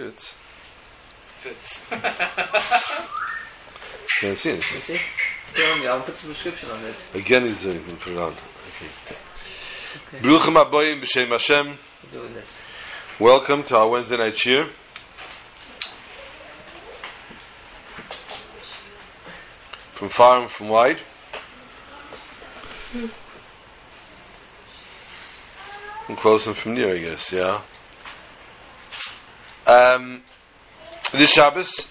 Fits. Fits. Can't see it. Can you see? Still on the, I'll put the description on it. Again, he's doing it for around. Okay. Okay. Bruchim aboyim b'shem Hashem. Doing this. Welcome to our Wednesday night cheer. From far and from wide. Hmm. From close and from near, I guess, yeah. Um, this Shabbos,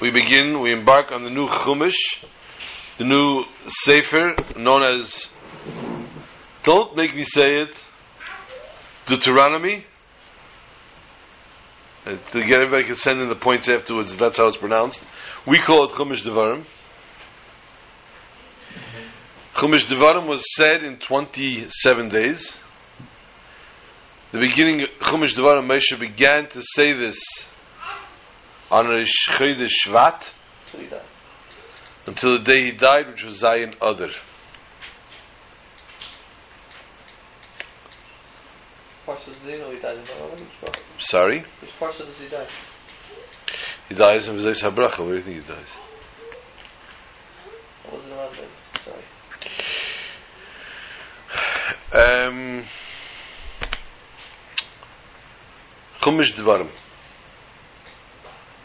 we begin, we embark on the new Chumash, the new Sefer, known as, don't make me say it, Deuteronomy. Uh, to get everybody can send in the points afterwards if that's how it's pronounced. We call it Chumash Devarim. Chumash Devarim was said in 27 days. The beginning of Chumash Devarim, Moshe began to say this on Rish Chodesh Shvat So you die. until the day he died, which was Zayin Adar. Parsha does he know he died in the Ramadan? Which part? Sorry? Which Parsha does he die? He dies in Vizayis HaBracha. Where do you think he dies? What was it around then? Sorry. Um, Chumash Dvarim.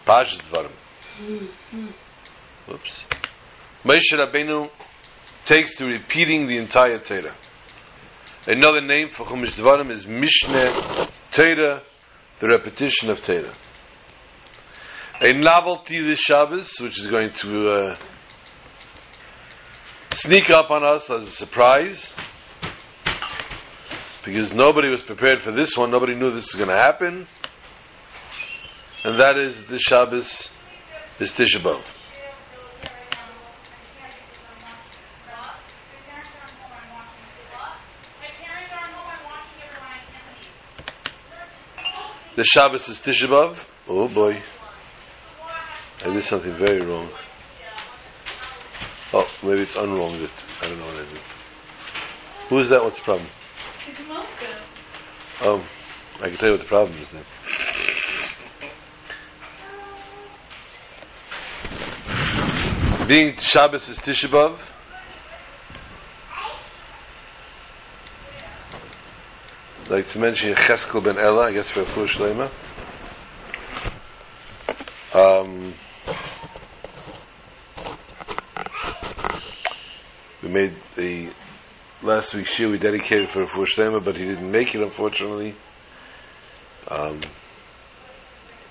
Pash Dvarim. Whoops. Moshe Rabbeinu takes to repeating the entire Torah. Another name for Chumash Dvarim is Mishneh Torah, the repetition of Torah. A novelty this Shabbos, which is going to uh, sneak up on us as a surprise, because nobody was prepared for this one. Nobody knew this was going to happen. And that is the Shabbos is Tisha B'Av. The Shabbos is Tisha B'Av. Oh boy. I did something very wrong. Oh, maybe it's unwronged. I don't know what I did. Who is that? What's the problem? Oh, I can tell you what the problem is then. Being Shabbos is Tisha B'Av. I'd like to mention Cheskel ben Ella, I guess for a full Shlema. Um, we made the last week's year we dedicated for Shlema, but he didn't make it, unfortunately. Um,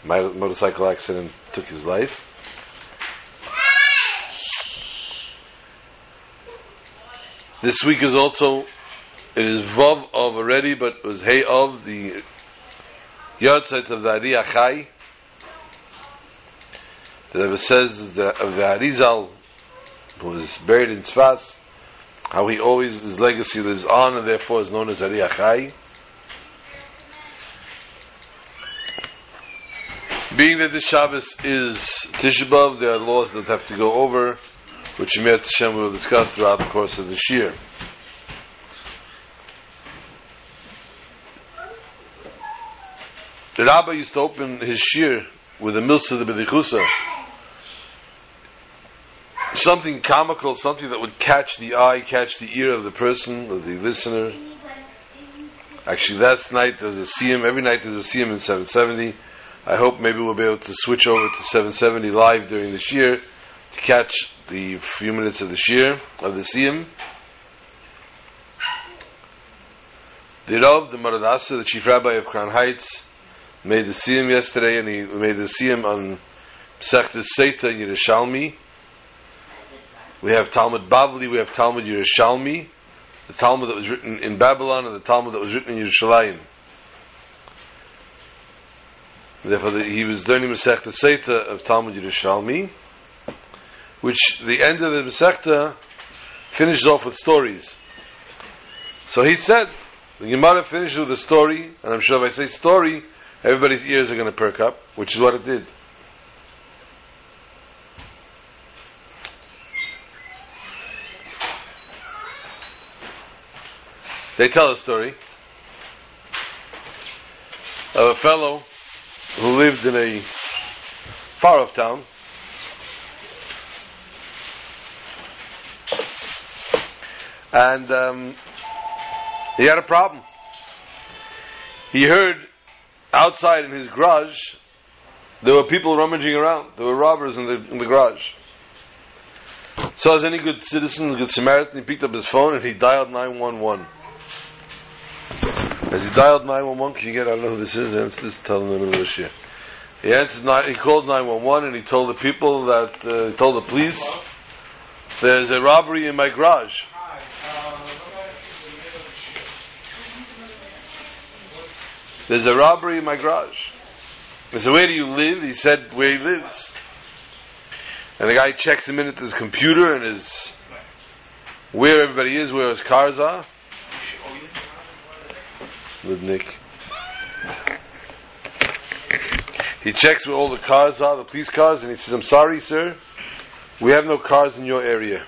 my motorcycle accident took his life. This week is also, it is Vav of already, but it was Hey of, the Yahrzeit of the Ari Achai. The Rebbe says that of the Arizal, who was buried in Tzfas, how he always his legacy lives on and therefore is known as Ari Achai. Being that this Shabbos is Tisha B'Av, there are laws that have to go over, which Yemir Hashem will discuss throughout the course of this year. The Rabbi used to open his shir with a milsa the bedichusa, something comical, something that would catch the eye, catch the ear of the person, of the listener. Actually, last night there's a siyum, every night there's a siyum in 770. I hope maybe we'll be able to switch over to 770 live during this year to catch the few minutes of the shir, of the siyum. The Rav, the Mara D'Asra, the chief rabbi of Crown Heights, made the siyum yesterday and he made the siyum on Sechtes Seita in Yerushalmi. We have Talmud Bavli, we have Talmud Yerushalmi, the Talmud that was written in Babylon and the Talmud that was written in Yerushalayim. Therefore, the, he was learning Masechta Seita of Talmud Yerushalmi, which the end of the Masechta finishes off with stories. So he said, the Gemara finishes with a story, and I'm sure if I say story, everybody's ears are going to perk up, which is what it did. They tell a story of a fellow who lived in a far off town. And um, he had a problem. He heard outside in his garage there were people rummaging around. There were robbers in the, in the garage. So, as any good citizen, good Samaritan, he picked up his phone and he dialed 911. As he dialed 911, can you get, I don't know who this is, it's this them in the middle of He answered, he called 911 and he told the people that, uh, he told the police, there's a robbery in my garage. There's a robbery in my garage. He said, where do you live? He said, where he lives. And the guy checks him in at his computer and his, where everybody is, where his cars are. With Nick. He checks where all the cars are, the police cars, and he says, I'm sorry, sir. We have no cars in your area.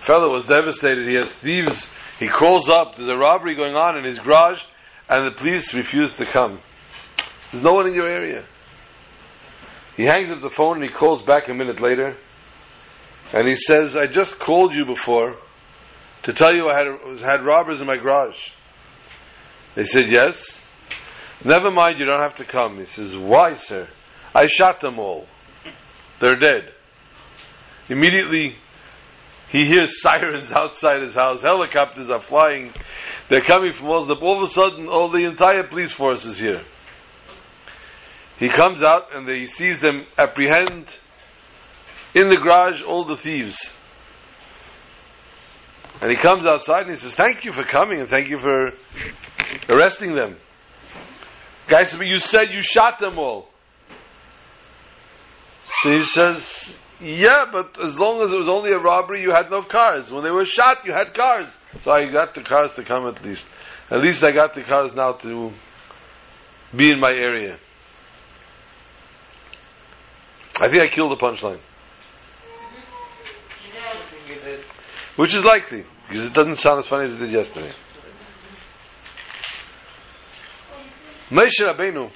Fellow was devastated. He has thieves. He calls up. There's a robbery going on in his garage, and the police refuse to come. There's no one in your area. He hangs up the phone and he calls back a minute later, and he says, "I just called you before to tell you I had had robbers in my garage." They said, "Yes." Never mind, you don't have to come. He says, "Why, sir? I shot them all. They're dead." Immediately, he hears sirens outside his house. Helicopters are flying. They're coming from all. All of a sudden, all the entire police force is here. He comes out and he sees them apprehend in the garage all the thieves. And he comes outside and he says, Thank you for coming and thank you for arresting them. Guy says, But you said you shot them all. So he says, Yeah, but as long as it was only a robbery, you had no cars. When they were shot, you had cars. So I got the cars to come at least. At least I got the cars now to be in my area. I think I killed the punchline. Which is likely, because it doesn't sound as funny as it did yesterday. Moshe Rabbeinu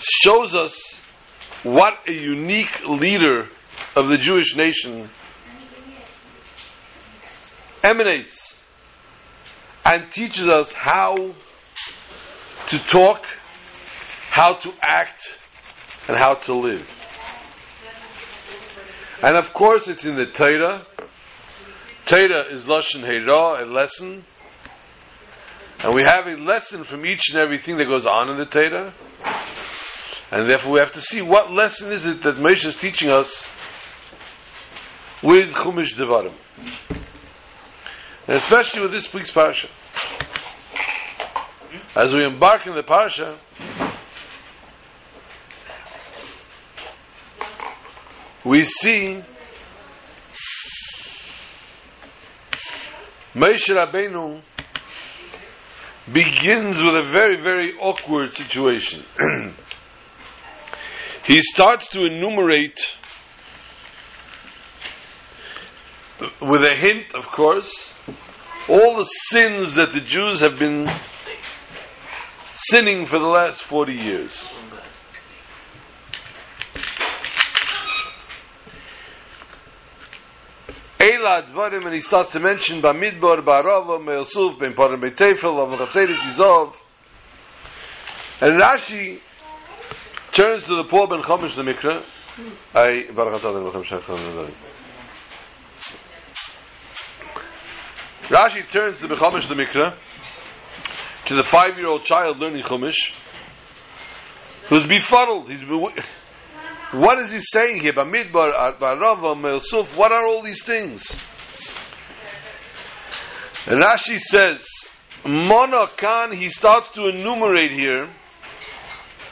shows us what a unique leader of the Jewish nation emanates and teaches us how to talk, how to act, and how to live. And of course, it's in the Torah. Torah is Lashon Hera, a lesson. And we have a lesson from each and everything that goes on in the Torah. And therefore we have to see what lesson is it that Moshe is teaching us with Chumash Devarim. And especially with this week's parsha. As we embark in the parsha, we see Moshe Rabbeinu begins with a very, very awkward situation. he starts to enumerate with a hint, of course, all the sins that the Jews have been sinning for the last 40 years. Eila Dvarim, and he starts to mention Bamidbar, Barava, Me'osuf, Ben Parim Be'tefel, Av Chatzeris Yizov. And Rashi turns to the poor Ben Chomish the Mikra. I, Baruch Atah, Ben Chomish HaChom, Rashi turns to the Chomish the Mikra, to the five-year-old child learning Chumash, who's befuddled. He's be- what is he saying here? Bamidbar, Barava, Me'osuf, what are all these things? And Rashi says, mone kan, he starts to enumerate here,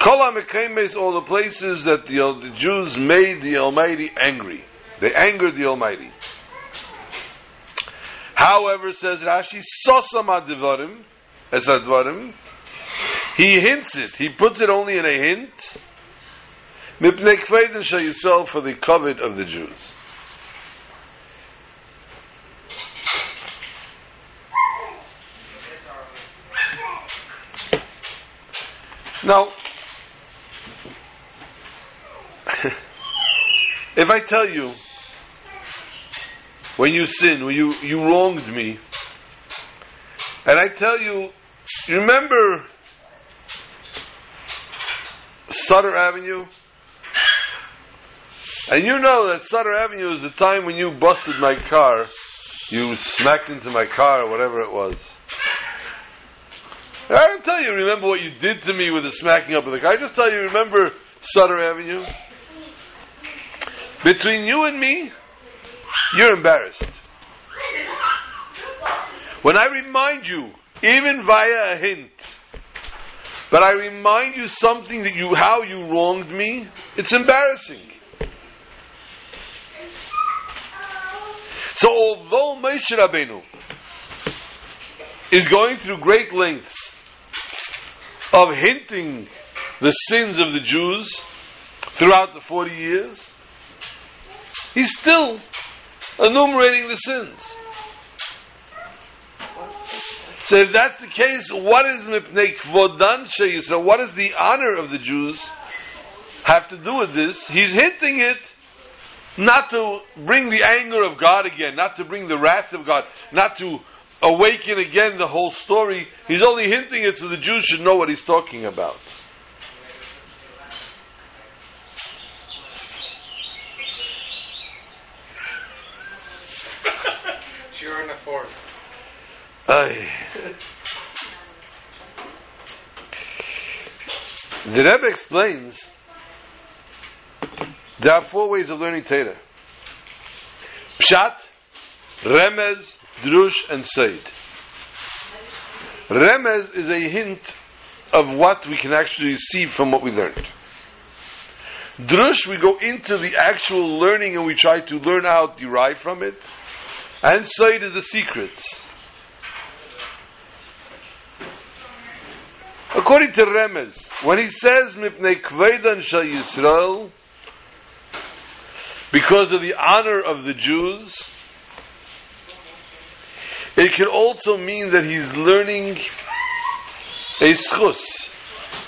Kol HaMekemes, all the places that the, uh, the Jews made the Almighty angry. They angered the Almighty. However, says Rashi, Sosam Advarim, as Advarim, he hints it, he puts it only in a hint, Mipnei Kveidin Shal Yisrael for the covet of the Jews. Now, if I tell you when you sin, when you, you wronged me, and I tell you, you remember Sutter Avenue? And you know that Sutter Avenue is the time when you busted my car, you smacked into my car or whatever it was. I don't tell you, remember what you did to me with the smacking up of the car. I just tell you, remember Sutter Avenue? Between you and me, you're embarrassed. When I remind you, even via a hint, but I remind you something that you, how you wronged me, it's embarrassing. So although Moshe Rabbeinu is going through great lengths of hinting the sins of the Jews throughout the 40 years, he's still enumerating the sins. So if that's the case, what is Mipnei Kvodan Yisrael? What does the honor of the Jews have to do with this? He's hinting it not to bring the anger of God again, not to bring the wrath of God, not to awaken again the whole story. He's only hinting it so the Jews should know what he's talking about. You're in the forest. Aye. The Rebbe explains there are four ways of learning Torah. Pshat, Remez, Drush, and Seid. Remez is a hint of what we can actually see from what we learned. Drush, we go into the actual learning and we try to learn out, derive from it. And Seid is the secrets. According to Remez, when he says Mipnei Kvedan Shal Yisrael, because of the honor of the Jews, it can also mean that he's learning a schus.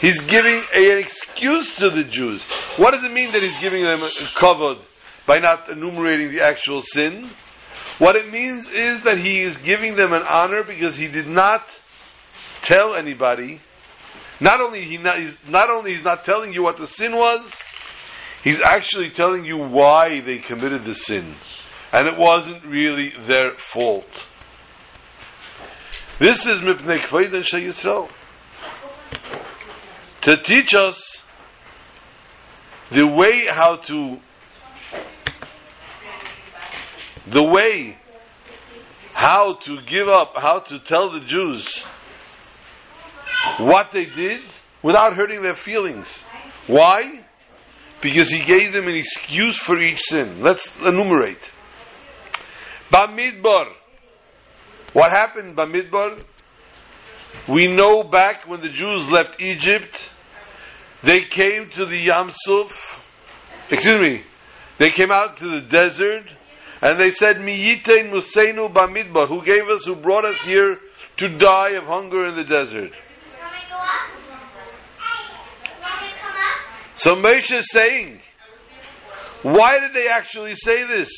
He's giving a, an excuse to the Jews. What does it mean that he's giving them a kavod by not enumerating the actual sin? What it means is that he is giving them an honor because he did not tell anybody not only he not, he's, not only he's not telling you what the sin was, he's actually telling you why they committed the sin, and it wasn't really their fault. This is mipnei kveid Yisrael to teach us the way how to the way how to give up, how to tell the Jews what they did without hurting their feelings. Why? Because he gave them an excuse for each sin. Let's enumerate. Bamidbar. What happened Bamidbar? We know back when the Jews left Egypt, they came to the Yamsuf. Excuse me. They came out to the desert and they said, Miyitein Museinu Bamidbar. Who gave us, who brought us here to die of hunger in the desert? So Moshe is saying, why did they actually say this?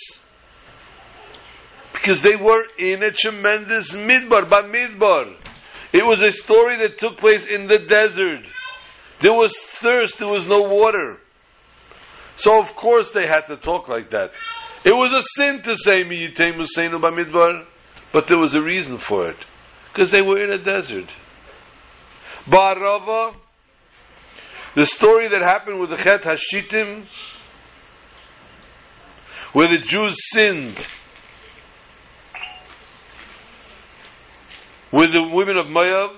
Because they were in a tremendous midbar, but midbar. It was a story that took place in the desert. There was thirst, there was no water. So of course they had to talk like that. It was a sin to say Miyitem Museinu Bamidbar, but there was a reason for it. Because they were in a desert. Barava, the story that happened with the Chet Hashitim, where the Jews sinned with the women of Moab,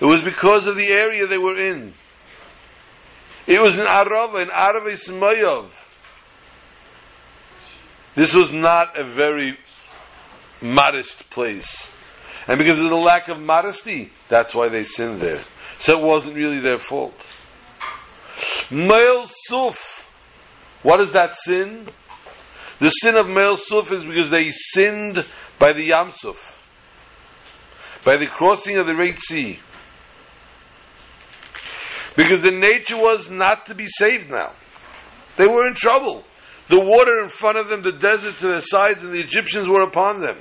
it was because of the area they were in. It was in Arava, in Aravis Moab. This was not a very modest place. And because of the lack of modesty, that's why they sinned there. So it wasn't really their fault. Male Suf. What is that sin? The sin of Male Suf is because they sinned by the Yamsuf, by the crossing of the Red Sea. Because the nature was not to be saved now. They were in trouble. The water in front of them, the desert to their sides, and the Egyptians were upon them.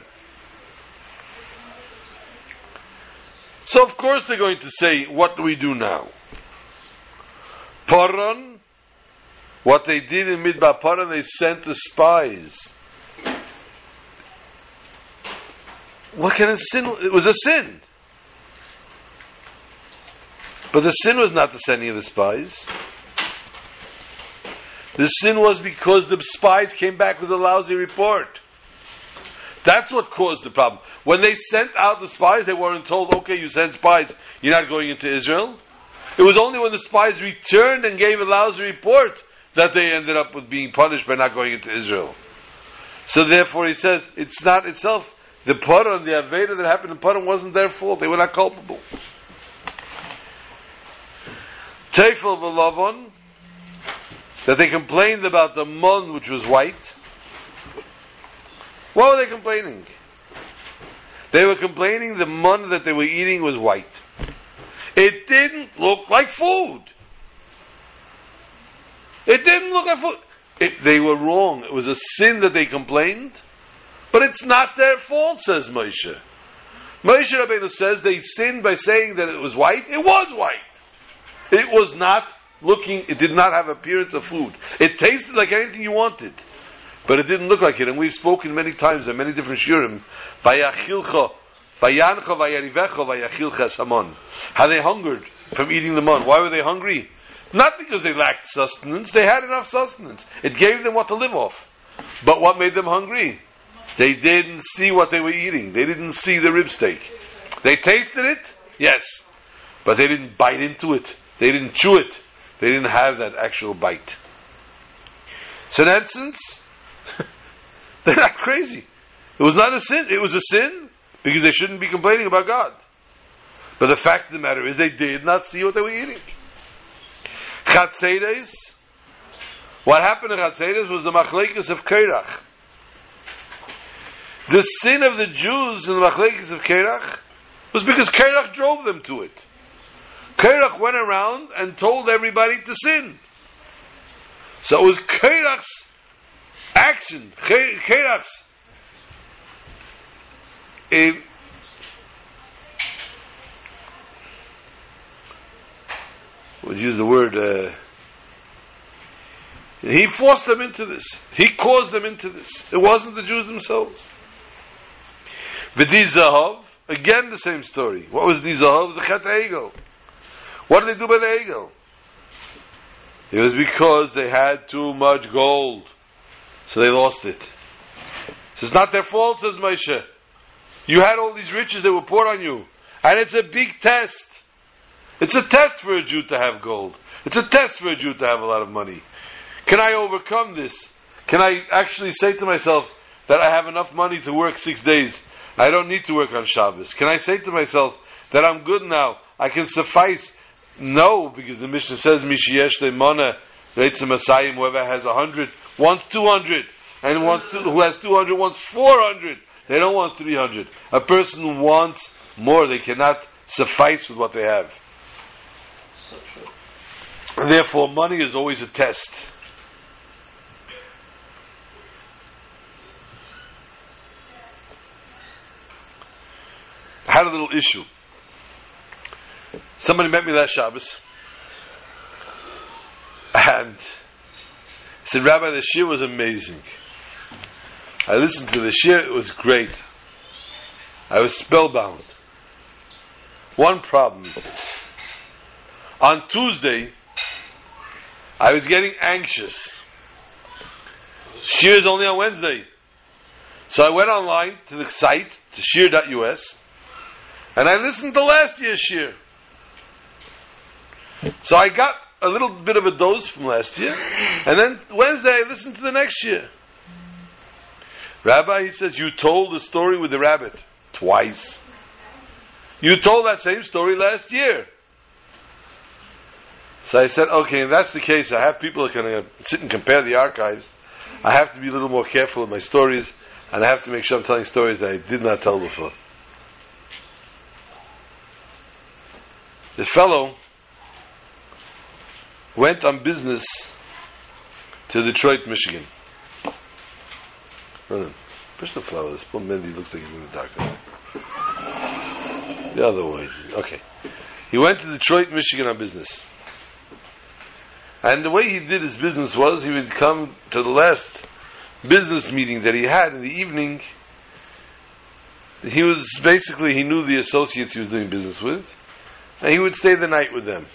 So of course they're going to say, what do we do now? Paran, what they did in Midbar Paran, they sent the spies. What kind of sin? It was a sin. But the sin was not the sending of the spies. The sin was because the spies came back with a lousy report. That's what caused the problem. When they sent out the spies, they weren't told, okay, you sent spies, you're not going into Israel. It was only when the spies returned and gave a lousy report that they ended up with being punished by not going into Israel. So therefore he says, it's not itself, the Paran, the Aveda that happened in Paran wasn't their fault, they were not culpable. Tefel v'lavon, that they complained about the mon which was white. What were they complaining? They were complaining the mon that they were eating was white. It didn't look like food. It didn't look like food. It, they were wrong. It was a sin that they complained, but it's not their fault, says Moshe. Moshe Rabbeinu says they sinned by saying that it was white. It was white. It was not looking, it did not have appearance of food. It tasted like anything you wanted, but it didn't look like it. And we've spoken many times in many different shurim. Vayachilcha, vayancha, vayarivecha, vayachilcha samon. How they hungered from eating the mon. Why were they hungry? Not because they lacked sustenance. They had enough sustenance. It gave them what to live off. But what made them hungry? They didn't see what they were eating. They didn't see the rib steak. They tasted it, yes, but they didn't bite into it. They didn't chew it. They didn't have that actual bite. So in essence, they're not crazy. It was not a sin. It was a sin because they shouldn't be complaining about God. But the fact of the matter is they did not see what they were eating. Chatzedes, what happened to Chatzedes was the machlekes of Kerach. The sin of the Jews in the machlekes of Kerach was because Kerach drove them to it. Kerach went around and told everybody to sin. So it was Kerach's action, Kerach's a would use the word uh, he forced them into this. He caused them into this. It wasn't the Jews themselves. V'di Zahav, again the same story. What was the Zahav? The Chet Egel. What did they do by the Egel? It was because they had too much gold. So they lost it. So it's not their fault, says Moshe. You had all these riches that were poured on you. And it's a big test. It's a test for a Jew to have gold. It's a test for a Jew to have a lot of money. Can I overcome this? Can I actually say to myself that I have enough money to work six days? I don't need to work on Shabbos. Can I say to myself that I'm good now? I can suffice? No, because the Mishnah says, Mishiyesh Leimana, Reitzim Masayim, whoever has a hundred wants two hundred, and wants who has two hundred wants four hundred. They don't want three hundred. A person wants more. They cannot suffice with what they have. So therefore, money is always a test. I had a little issue. Somebody met me last Shabbos and said, Rabbi, the shir was amazing. I listened to the shir, it was great. I was spellbound. One problem. On Tuesday, I was getting anxious. Shir is only on Wednesday. So I went online to the site, to shir.us, and I listened to last year's shir. So I got a little bit of a dose from last year, and then Wednesday I listened to the next year. Rabbi, he says, you told the story with the rabbit twice. You told that same story last year. So I said, okay, if that's the case, I have people that can sit and compare the archives. I have to be a little more careful with my stories, and I have to make sure I'm telling stories that I did not tell before. This fellow went on business to Detroit, Michigan. Hmm. Push the flowers. Poor Mendy looks like he's in the dark. The other way. Okay. He went to Detroit, Michigan on business. And the way he did his business was he would come to the last business meeting that he had in the evening. He was basically, he knew the associates he was doing business with, and he would stay the night with them.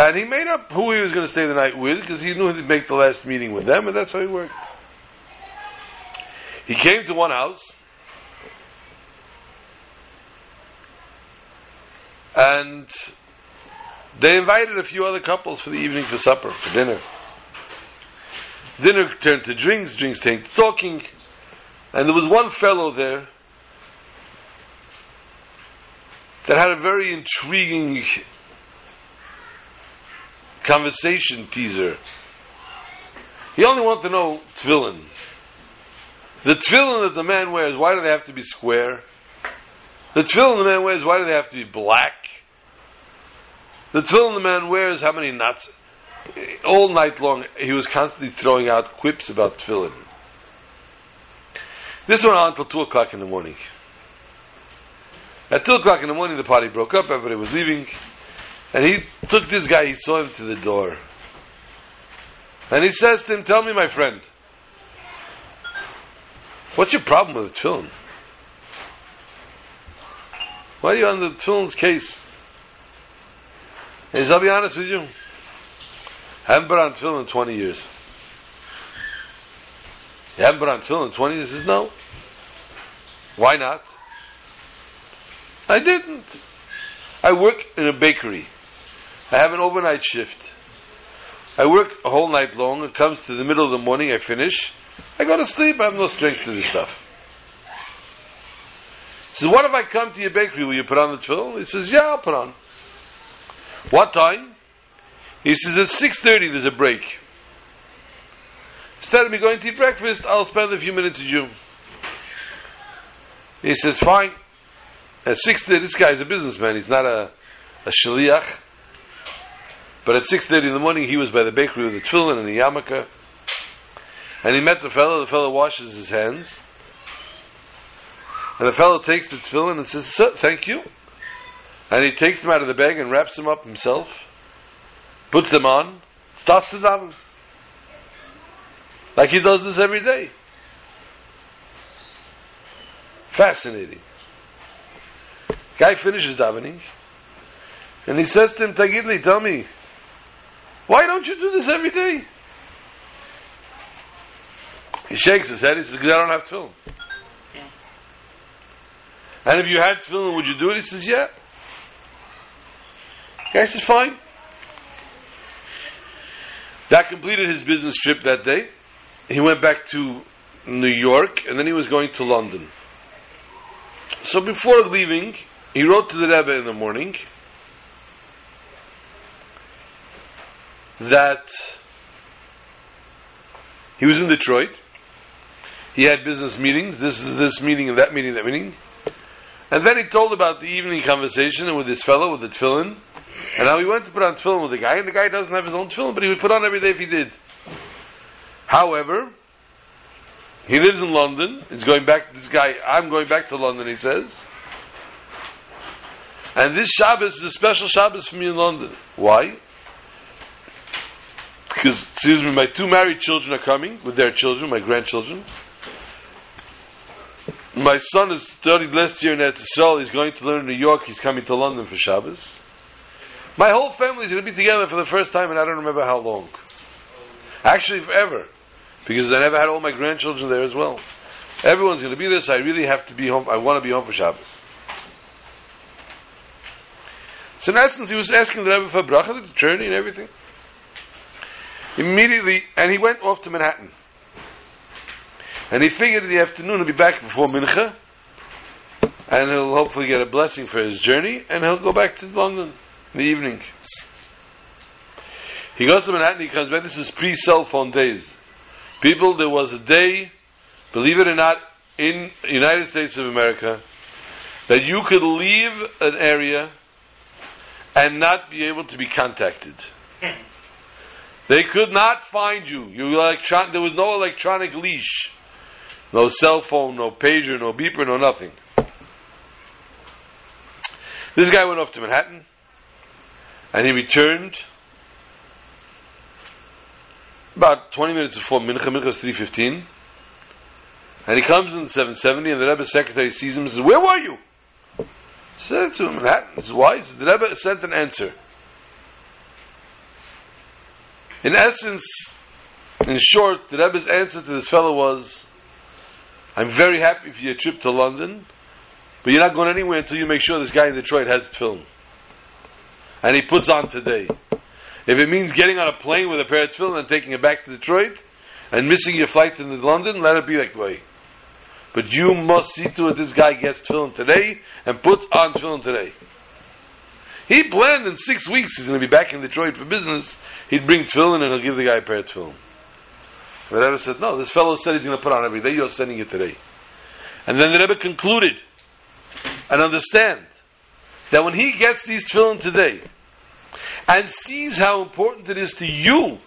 And he made up who he was going to stay the night with because he knew he'd make the last meeting with them, and that's how he worked. He came to one house, and they invited a few other couples for the evening for supper, for dinner. Dinner turned to drinks, drinks turned to talking, and there was one fellow there that had a very intriguing conversation teaser. He only wanted to know tefillin. The tefillin that the man wears, why do they have to be square? The tefillin the man wears, why do they have to be black? The tefillin the man wears, how many knots? All night long, he was constantly throwing out quips about tefillin. This went on until 2 o'clock in the morning. At 2 o'clock in the morning, the party broke up, everybody was leaving, and he took this guy, he saw him to the door. And he says to him, Tell me, my friend, what's your problem with the tefillin? Why are you on the tefillin's case? He says, I'll be honest with you. I haven't been on tefillin in 20 years. You haven't been on tefillin in 20 years? He says, no. Why not? I didn't. I work in a bakery. I have an overnight shift. I work a whole night long. It comes to the middle of the morning. I finish. I go to sleep. I have no strength to do stuff. He says, what if I come to your bakery? Will you put on the tefillin? He says, yeah, I'll put on. What time? He says, at 6.30 there's a break. Instead of me going to eat breakfast, I'll spend a few minutes with you. He says, fine. At 6.30, this guy's a businessman. He's not a, a shaliach. But at 6.30 in the morning, he was by the bakery with the tefillin and the yarmulke. And he met the fellow. The fellow washes his hands. And the fellow takes the tefillin and says, thank you. And he takes them out of the bag and wraps them up himself, puts them on, starts to daven. Like he does this every day. Fascinating. Guy finishes davening, and he says to him, Tagidli, tell me, why don't you do this every day? He shakes his head, he says, because I don't have tefillin. And if you had tefillin, would you do it? He says, yeah. Guy says, fine. That completed his business trip that day. He went back to New York, and then he was going to London. So before leaving, he wrote to the Rebbe in the morning that he was in Detroit. He had business meetings. This is this meeting and that meeting, that meeting. And then he told about the evening conversation with this fellow with the tefillin, and how he went to put on tefillin with the guy, and the guy doesn't have his own tefillin, but he would put on every day if he did. However, he lives in London. He's going back. This guy, I'm going back to London. He says, and this Shabbos is a special Shabbos for me in London. Why? Because, excuse me, my two married children are coming with their children, my grandchildren. My son is studied last year in Eretz Yisrael. He's going to learn in New York. He's coming to London for Shabbos. My whole family is going to be together for the first time, and I don't remember how long. Actually, forever, because I never had all my grandchildren there as well. Everyone's going to be there, so I really have to be home. I want to be home for Shabbos. So in essence, he was asking the Rebbe for bracha, the journey and everything. Immediately, and he went off to Manhattan. And he figured in the afternoon he'll be back before Mincha, and he'll hopefully get a blessing for his journey, and he'll go back to London in the evening. He goes to Manhattan, he comes back. This is pre cell phone days. People, there was a day, believe it or not, in the United States of America, that you could leave an area and not be able to be contacted. They could not find you. You electron- there was no electronic leash, no cell phone, no pager, no beeper, no nothing. This guy went off to Manhattan, and he returned about 20 minutes before Mincha. Mincha is 3.15. And he comes in 770, and the Rebbe's secretary sees him and says, Where were you? Said to him, Manhattan. He? He says, the Rebbe sent an answer. In essence, in short, the Rebbe's answer to this fellow was, I'm very happy for your trip to London, but you're not going anywhere until you make sure this guy in Detroit has film. And he puts on today. If it means getting on a plane with a pair of tefillin and taking it back to Detroit, and missing your flight to London, let it be that way. But you must see to it this guy gets tefillin today and puts on tefillin today. He planned in six weeks he's going to be back in Detroit for business. He'd bring tefillin and he'll give the guy a pair of tefillin. The Rebbe said, no, this fellow said he's going to put on every day. You're sending it today. And then the Rebbe concluded and understand that when he gets these tefillin today and sees how important it is to you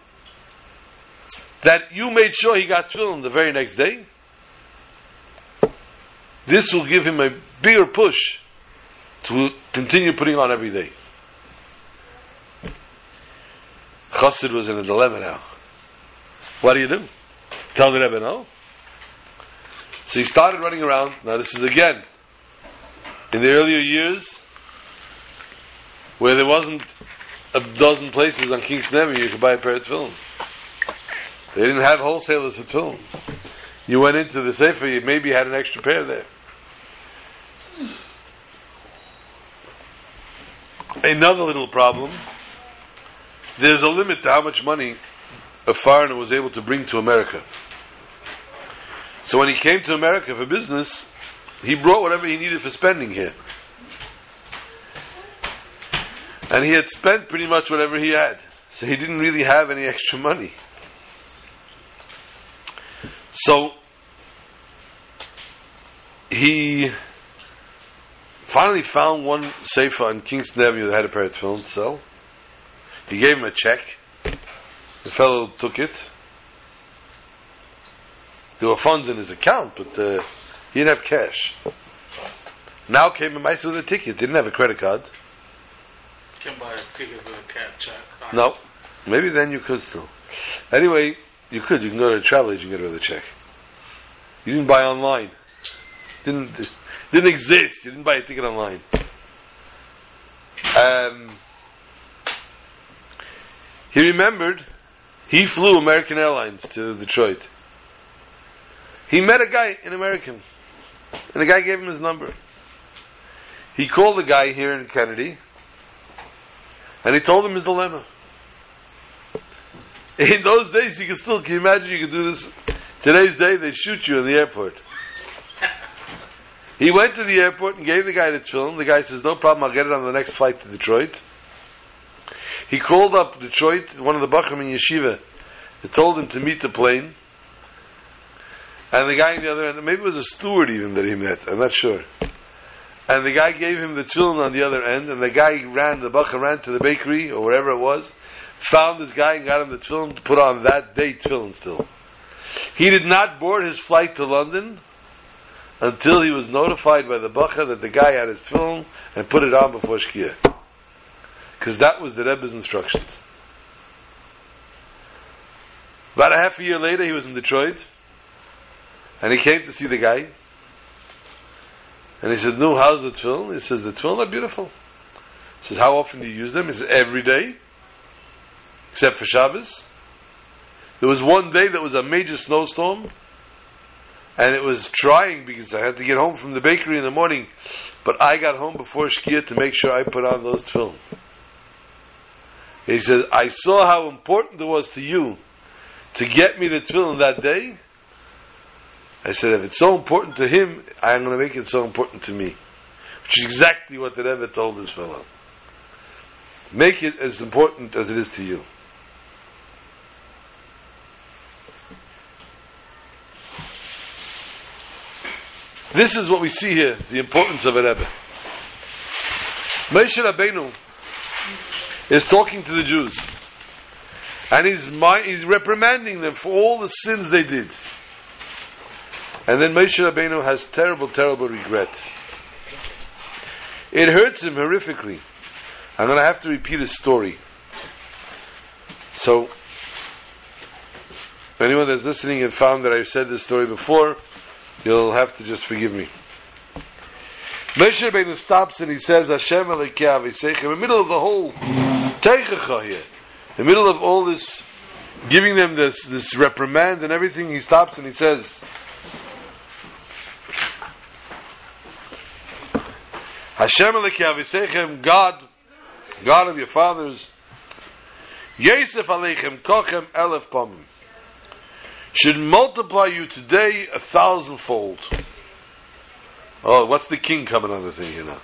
that you made sure he got tefillin the very next day, this will give him a bigger push to continue putting on every day. Chassid was in a dilemma now. What do you do? Tell the Rebbe no? So he started running around. Now this is again, in the earlier years, where there wasn't a dozen places on King's Never you could buy a pair of tefillin. They didn't have wholesalers at tefillin. You went into the Sefer, you maybe had an extra pair there. Another little problem. There's a limit to how much money a foreigner was able to bring to America. So when he came to America for business, he brought whatever he needed for spending here. And he had spent pretty much whatever he had. So he didn't really have any extra money. So he finally found one sefer on Kingston Avenue that had a pair of tefillin to sell. He gave him a check. The fellow took it. There were funds in his account, but uh, he didn't have cash. Now came a mice with a ticket. Didn't have a credit card. Can buy a ticket with a cat check. No. Maybe then you could still. Anyway, you could. You can go to a travel agent and get rid of the check. You didn't buy online. Didn't didn't exist. You didn't buy a ticket online. Um, he remembered he flew American Airlines to Detroit. He met a guy in American, and the guy gave him his number. He called the guy here in Kennedy, and he told him his dilemma. In those days, you could still, can you imagine you could do this? Today's day, they shoot you in the airport. He went to the airport and gave the guy the film. The guy says, no problem, I'll get it on the next flight to Detroit. He called up Detroit, one of the Bachram in Yeshiva, and told him to meet the plane. And the guy on the other end, maybe it was a steward even that he met, I'm not sure. And the guy gave him the tefillin on the other end, and the guy ran, the Bachram ran to the bakery, or wherever it was, found this guy and got him the tefillin to put on that day tefillin still. He did not board his flight to London until he was notified by the Bacha that the guy had his tefillin and put it on before Shkia. Because that was the Rebbe's instructions. About a half a year later, he was in Detroit, and he came to see the guy. And he said, No, how's the tefillin? He says, The tefillin are beautiful. He says, How often do you use them? He says, Every day, except for Shabbos. There was one day that was a major snowstorm, and it was trying because I had to get home from the bakery in the morning, but I got home before Shkia to make sure I put on those tefillin. He said, I saw how important it was to you to get me the tefillin that day. I said, if it's so important to him, I'm going to make it so important to me. Which is exactly what the Rebbe told this fellow. Make it as important as it is to you. This is what we see here, the importance of a Rebbe. Moshe Rabbeinu is talking to the Jews. And he's, he's reprimanding them for all the sins they did. And then Moshe Rabbeinu has terrible, terrible regret. It hurts him horrifically. I'm going to have to repeat his story. So, anyone that's listening and found that I've said this story before, you'll have to just forgive me. Moshe Rabbeinu stops and he says, Hashem Elikei Aviseichem, in the middle of the whole Teichecha here, in the middle of all this, giving them this, this reprimand and everything, he stops and he says, Hashem Elikei Aviseichem, God, God of your fathers, Yosef Aleichem Kochem Elef Pomim, should multiply you today a thousandfold. Oh, what's the king coming on the thing, you know?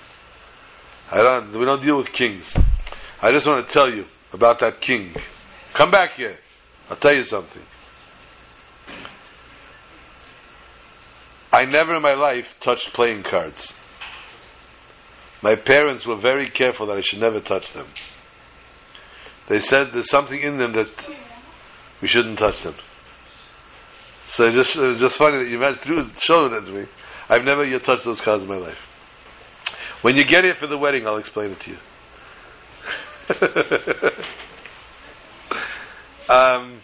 I don't, we don't deal with kings. I just want to tell you about that king. Come back here. I'll tell you something. I never in my life touched playing cards. My parents were very careful that I should never touch them. They said there's something in them that we shouldn't touch them. So just, was just funny that you threw, showed it to me. I've never yet touched those cards in my life. When you get here for the wedding, I'll explain it to you. um,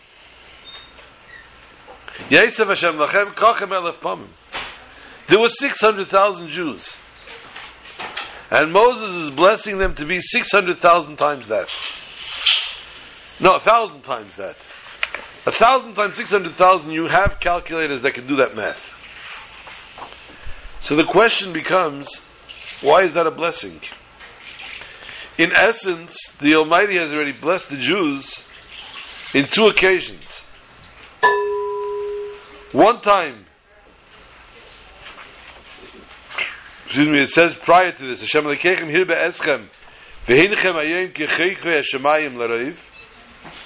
Hashem Lachem Elef. There were 600,000 Jews. And Moses is blessing them to be 600,000 times that. No, a thousand times that. A thousand times 600,000, you have calculators that can do that math. So the question becomes, why is that a blessing? In essence, the Almighty has already blessed the Jews in two occasions. One time, excuse me, it says prior to this, Hashem.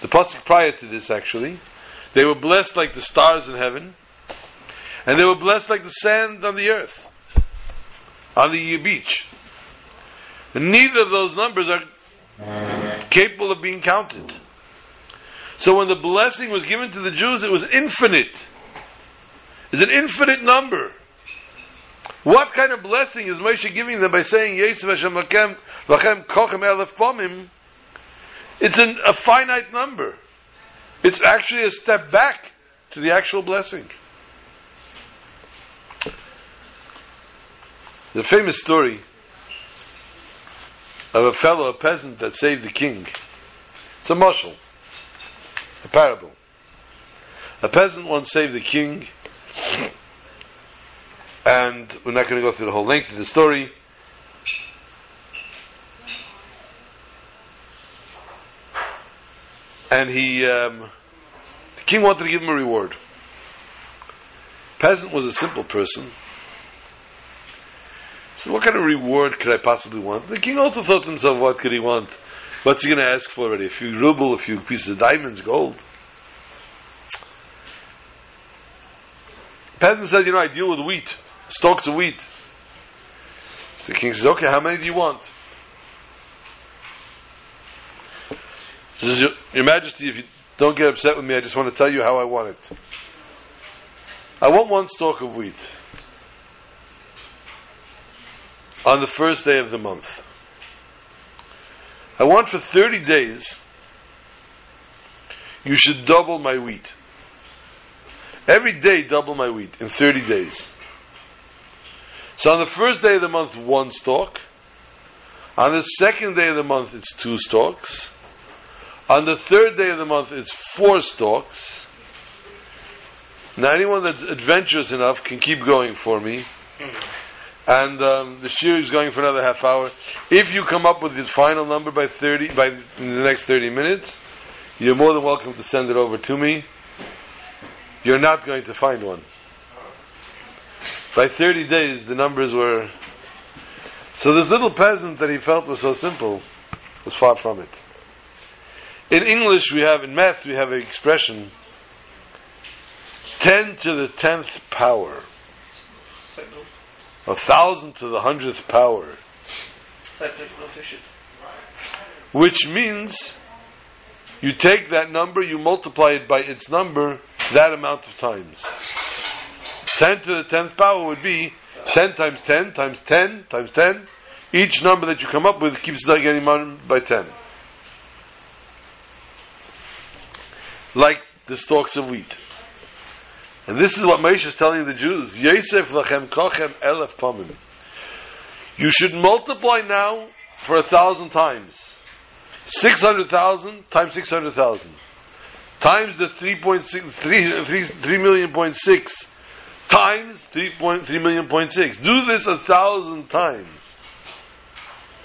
The pasuk prior to this, actually, they were blessed like the stars in heaven, and they were blessed like the sand on the earth, on the beach. And neither of those numbers are capable of being counted. So when the blessing was given to the Jews, it was infinite. It's an infinite number. What kind of blessing is Moshe giving them by saying, Yosef Hashem Lachem Kochem Elef Pomim? It's an, a finite number. It's actually a step back to the actual blessing. The famous story of a fellow, a peasant that saved the king. It's a mushal, a parable. A peasant once saved the king, and we're not going to go through the whole length of the story. And he, um, the king wanted to give him a reward. Peasant was a simple person. So what kind of reward could I possibly want? The king also thought to himself, what could he want? What's he going to ask for already? A few ruble, a few pieces of diamonds, gold. Peasant said, you know, I deal with wheat, stalks of wheat. So the king says, okay, how many do you want? Says, your, your Majesty, if you don't get upset with me, I just want to tell you how I want it. I want one stalk of wheat on the first day of the month. I want for 30 days, you should double my wheat. Every day, double my wheat in 30 days. So on the first day of the month, one stalk. On the second day of the month, it's two stalks. On the third day of the month, it's four stalks. Now, anyone that's adventurous enough can keep going for me. And um, the shiur is going for another half hour. If you come up with this final number by thirty by the next thirty minutes, you're more than welcome to send it over to me. You're not going to find one. By 30 days, the numbers were. So this little peasant that he felt was so simple was far from it. In English, we have, in math, we have an expression 10 to the 10th power, a thousand to the hundredth power. which means you take that number, you multiply it by its number that amount of times. 10 to the 10th power would be 10 times 10 times 10 times 10. Each number that you come up with keeps getting multiplied by 10. Like the stalks of wheat. And this is what Moshe is telling the Jews. Yosef lachem kochem elef pamim. You should multiply now for a thousand times. 600,000 times 600,000 times the 3.6 3, 3, 3 million point 6 times 3.3 million point 6 do this a thousand times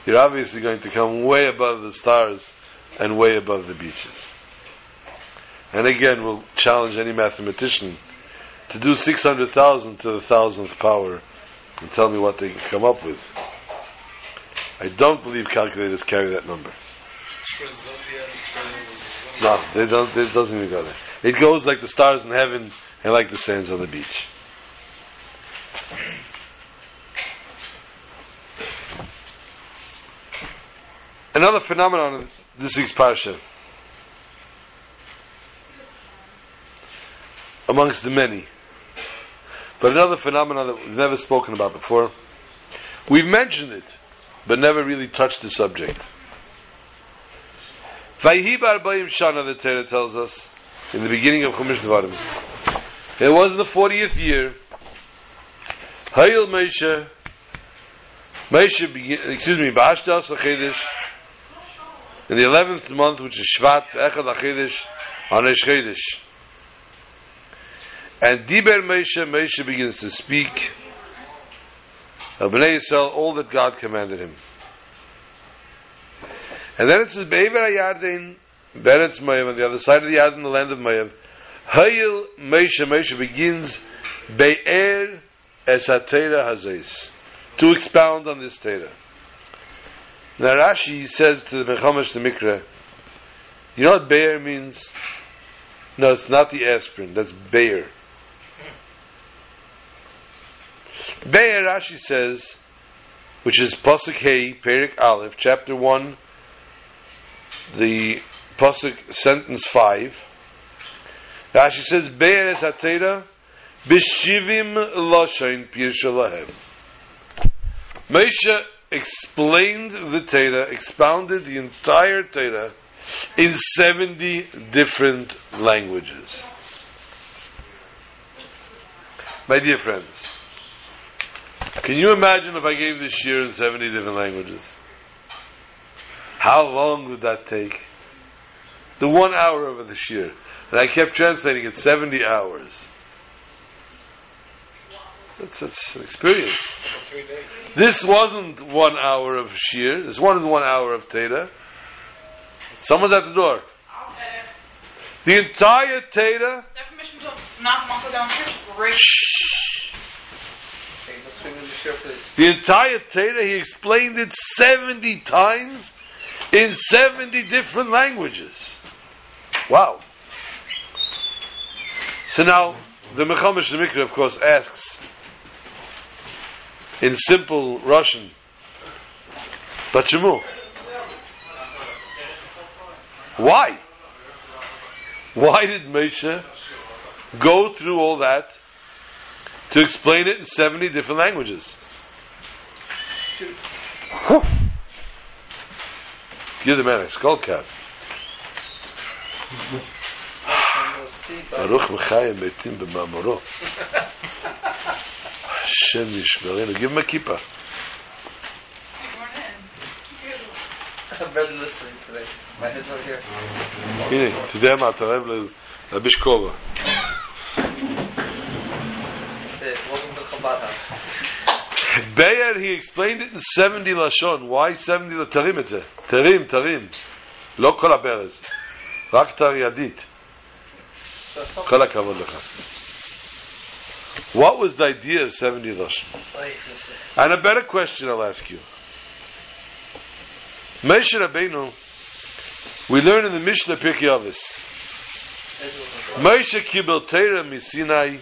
you're obviously going to come way above the stars and way above the beaches and again we'll challenge any mathematician to do 600,000 to the thousandth power and tell me what they can come up with I don't believe calculators carry that number no, they don't. It doesn't even go there. It goes like the stars in heaven and like the sands on the beach. Another phenomenon of this week's parsha, amongst the many, but another phenomenon that we've never spoken about before. We've mentioned it, but never really touched the subject. Vayhi Barbayim Shana, the Torah tells us, in the beginning of Chumash Dvarim. It was the 40th year, Hayil Moshe begin, excuse me, Ba'ashtas HaChedesh, in the 11th month, which is Shvat, Echad HaChedesh, Hanesh Chedesh. And Diber Moshe, Moshe begins to speak of Bnei Yisrael, all that God commanded him. And then it says, Be'ever HaYarden, Beretz Moav, on the other side of the Yarden, the land of Moav, Hayil Moshe, Moshe begins, Be'er Es HaTeira Hazes, to expound on this Teira. Now Rashi says to the Mechamesh the Mikra, you know what Be'er means? No, it's not the aspirin, that's Be'er. Be'er, Rashi says, which is Pasuk Hey, Perik Aleph, chapter 1, the pasuk sentence five. Rashi says, "Be'eres hatera b'shivim loshain pirshalahem." Moshe explained the Torah, expounded the entire Torah in seventy different languages. My dear friends, can you imagine if I gave this year in seventy different languages? How long would that take? The one hour of the shiur. And I kept translating it 70 hours. That's, that's an experience. This wasn't one hour of shiur. This wasn't one hour of Teda. Someone's at the door. The entire Teda. permission to knock Uncle downstairs? Great. The entire Teda, he explained it 70 times in 70 different languages. Wow. So now, the Mechamesh Mikra, of course, asks in simple Russian, Почему? Why? Why did Moshe go through all that to explain it in 70 different languages? Whew. Give the man a skull cap. ברוך מחיים מתים במאמרו. השם ישמרנו. Give him a kippah. I've been listening today. My head's over here. הנה, אתה יודע מה, אתה אוהב להביש כובע. Welcome to the Chabad house. Beyer, he explained it in 70 לשון. Why 70 ל- תרים את זה. תרים, תרים. לא כל הברז. רק תרידית. כל הכבוד לך. What was the idea of 70 לשון? Wait, listen. And a better question I'll ask you. Moshe Rabbeinu, we learn in the Mishnah Pirkei Avos. Moshe kibel Torah mi Sinai.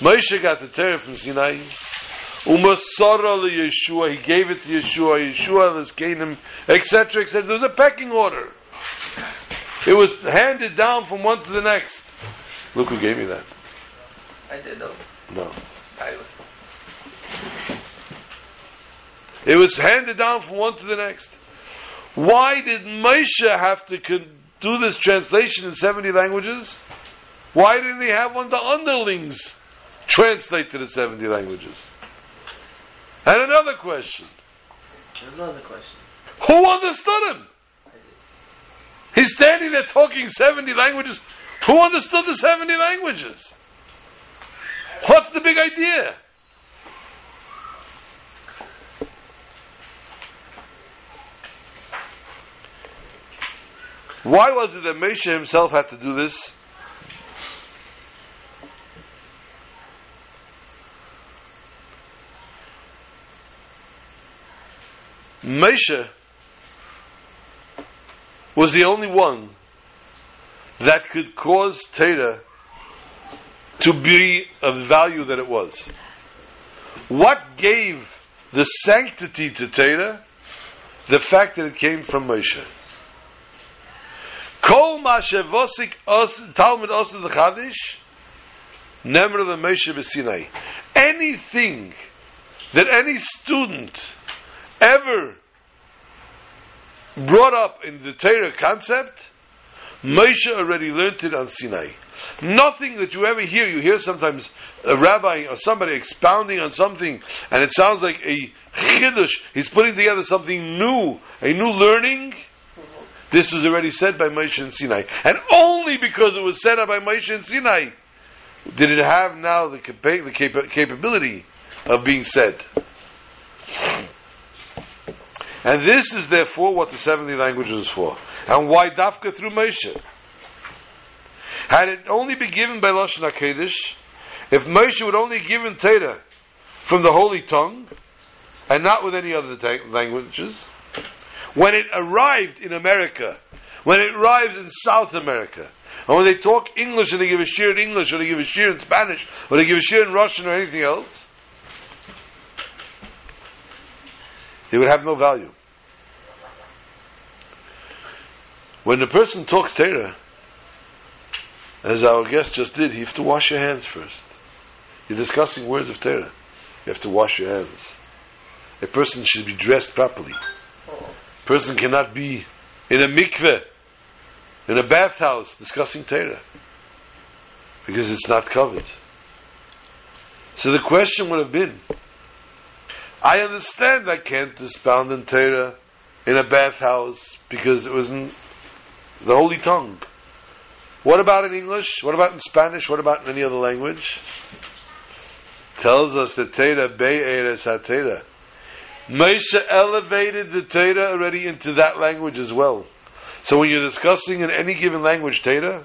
Moshe got the Torah from Sinai. Umasara Yeshua, he gave it to Yeshua, Yeshua Leskenim, etc., etc. There was a pecking order. It was handed down from one to the next. Look who gave me that. I did know. No. I, It was handed down from one to the next. Why did Moshe have to con- do this translation in 70 languages? Why didn't he have one of the underlings translate to the 70 languages? And another question. another question. Who understood him? He's standing there talking 70 languages. Who understood the 70 languages? What's the big idea? Why was it that Moshe himself had to do this? Moshe was the only one that could cause Torah to be of value that it was. What gave the sanctity to Torah? The fact that it came from Moshe. Kol mashevosik Talmud Osir the Chadish, Nemra the Moshe b'Sinai. Anything that any student ever brought up in the Torah concept, Moshe already learned it on Sinai. Nothing that you ever hear, you hear sometimes a rabbi or somebody expounding on something, and it sounds like a chiddush. He's putting together something new, a new learning. This was already said by Moshe in Sinai, and only because it was said by Moshe in Sinai did it have now the, capa- the capa- capability of being said. And this is therefore what the 70 languages is for. And why Dafka through Moshe? Had it only been given by Lashon HaKodesh, if Moshe would only given Torah from the holy tongue, and not with any other languages, when it arrived in America, when it arrived in South America, and when they talk English and they give a shiur in English, or they give a shiur in Spanish, or they give a shiur in Russian or anything else, they would have no value. When the person talks Torah, as our guest just did, you have to wash your hands first. You're discussing words of Torah. You have to wash your hands. A person should be dressed properly. A person cannot be in a mikveh, in a bathhouse, discussing Torah. Because it's not covered. So the question would have been, I understand I can't expound in Torah in a bathhouse because it wasn't the holy tongue. What about in English? What about in Spanish? What about in any other language? Tells us that Torah be'eres ha-Torah. Moshe elevated the Torah already into that language as well. So when you're discussing in any given language Torah,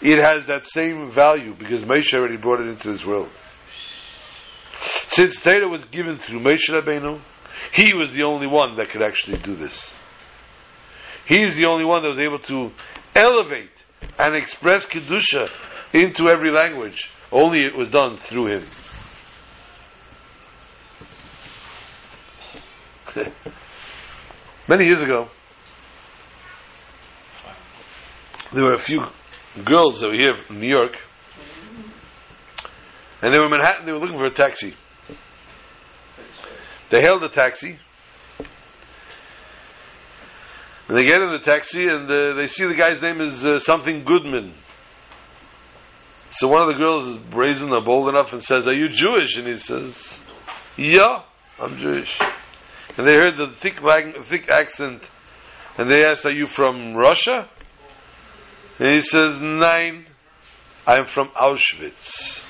it has that same value because Moshe already brought it into this world. Since Torah was given through Moshe Rabbeinu, he was the only one that could actually do this. He's the only one that was able to elevate and express Kedusha into every language. Only it was done through him. Many years ago, there were a few girls that were here from New York, and they were in Manhattan. They were looking for a taxi. They hailed a taxi, and they get in the taxi, and uh, they see the guy's name is uh, something Goodman. So one of the girls is brazen or bold enough and says, "Are you Jewish?" And he says, "Yeah, I'm Jewish." And they heard the thick, thick accent, and they asked, "Are you from Russia?" And he says, "Nine, I'm from Auschwitz."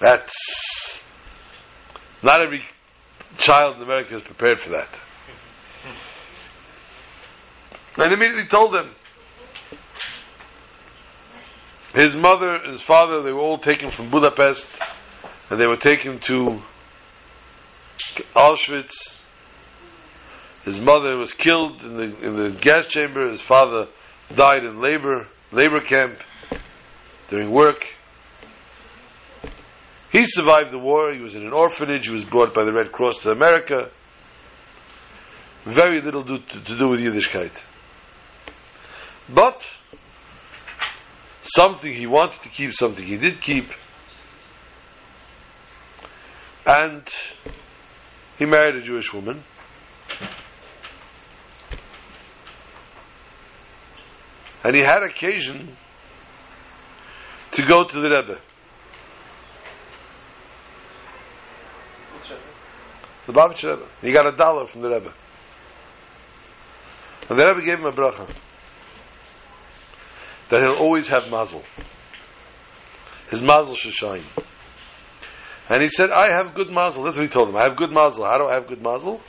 That's not every child in America is prepared for that. And immediately told them. His mother and his father, they were all taken from Budapest and they were taken to Auschwitz. His mother was killed in the, in the gas chamber. His father died in labor, labor camp during work. He survived the war. He was in an orphanage. He was brought by the Red Cross to America. Very little do, to, to do with Yiddishkeit. But something he wanted to keep, something he did keep. And he married a Jewish woman. And he had occasion to go to the Rebbe. The Babich Rebbe. He got a dollar from the Rebbe. And the Rebbe gave him a bracha. That he'll always have mazel. His mazel should shine. And he said, I have good mazel. That's what he told him. I have good mazel. How do I have good mazel?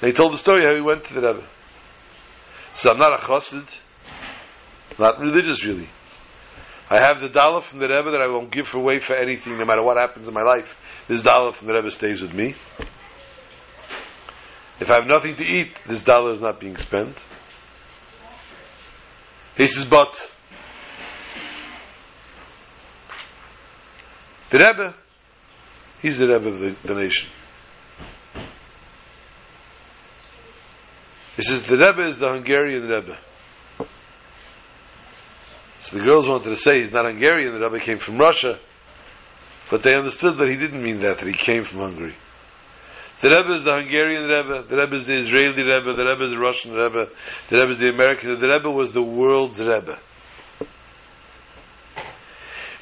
And he told the story how he went to the Rebbe. So I'm not a chassid. Not religious, really. I have the dollar from the Rebbe that I won't give away for anything, no matter what happens in my life. This dollar from the Rebbe stays with me. If I have nothing to eat, this dollar is not being spent. He says, but the Rebbe, he's the Rebbe of the, the nation. He says, the Rebbe is the Hungarian Rebbe. So the girls wanted to say he's not Hungarian, the Rebbe came from Russia, but they understood that he didn't mean that, that he came from Hungary. The Rebbe is the Hungarian Rebbe, the Rebbe is the Israeli Rebbe, the Rebbe is the Russian Rebbe, the Rebbe is the American, the Rebbe was the world's Rebbe.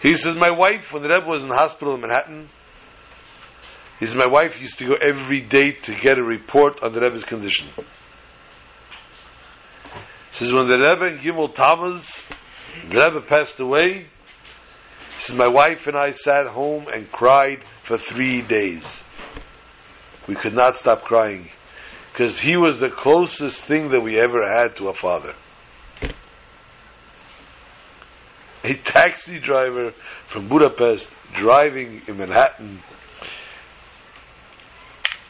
He says, my wife, when the Rebbe was in the hospital in Manhattan, he says, my wife used to go every day to get a report on the Rebbe's condition. He says, when the Rebbe in Gimel Tammuz, the Rebbe passed away, he says, my wife and I sat home and cried for three days. We could not stop crying because he was the closest thing that we ever had to a father. A taxi driver from Budapest driving in Manhattan.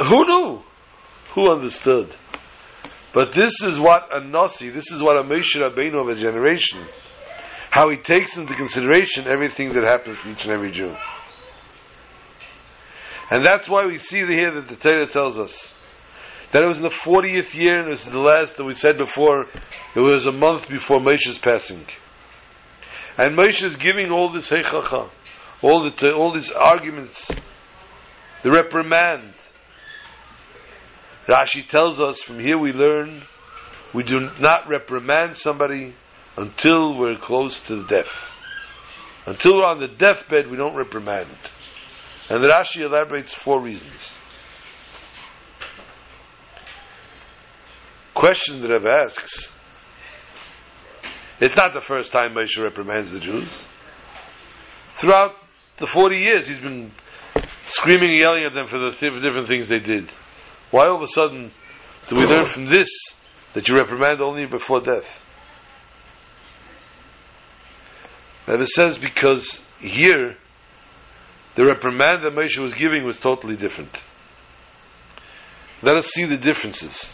Who knew? Who understood? But this is what a Nasi, this is what a Moshe Rabbeinu of the generations, how he takes into consideration everything that happens to each and every Jew. And that's why we see here that the Torah tells us that it was in the 40th year, and it was the last that we said before, it was a month before Moshe's passing. And Moshe is giving all this heichacha, all the all these arguments, the reprimand. Rashi tells us from here we learn we do not reprimand somebody until we're close to the death. Until we're on the deathbed, we don't reprimand. And Rashi elaborates four reasons. Question that Rebbe asks. It's not the first time Moshe reprimands the Jews. Throughout the 40 years, he's been screaming and yelling at them for the different things they did. Why all of a sudden do we learn from this that you reprimand only before death? Rebbe says because here the reprimand that Moshe was giving was totally different. Let us see the differences.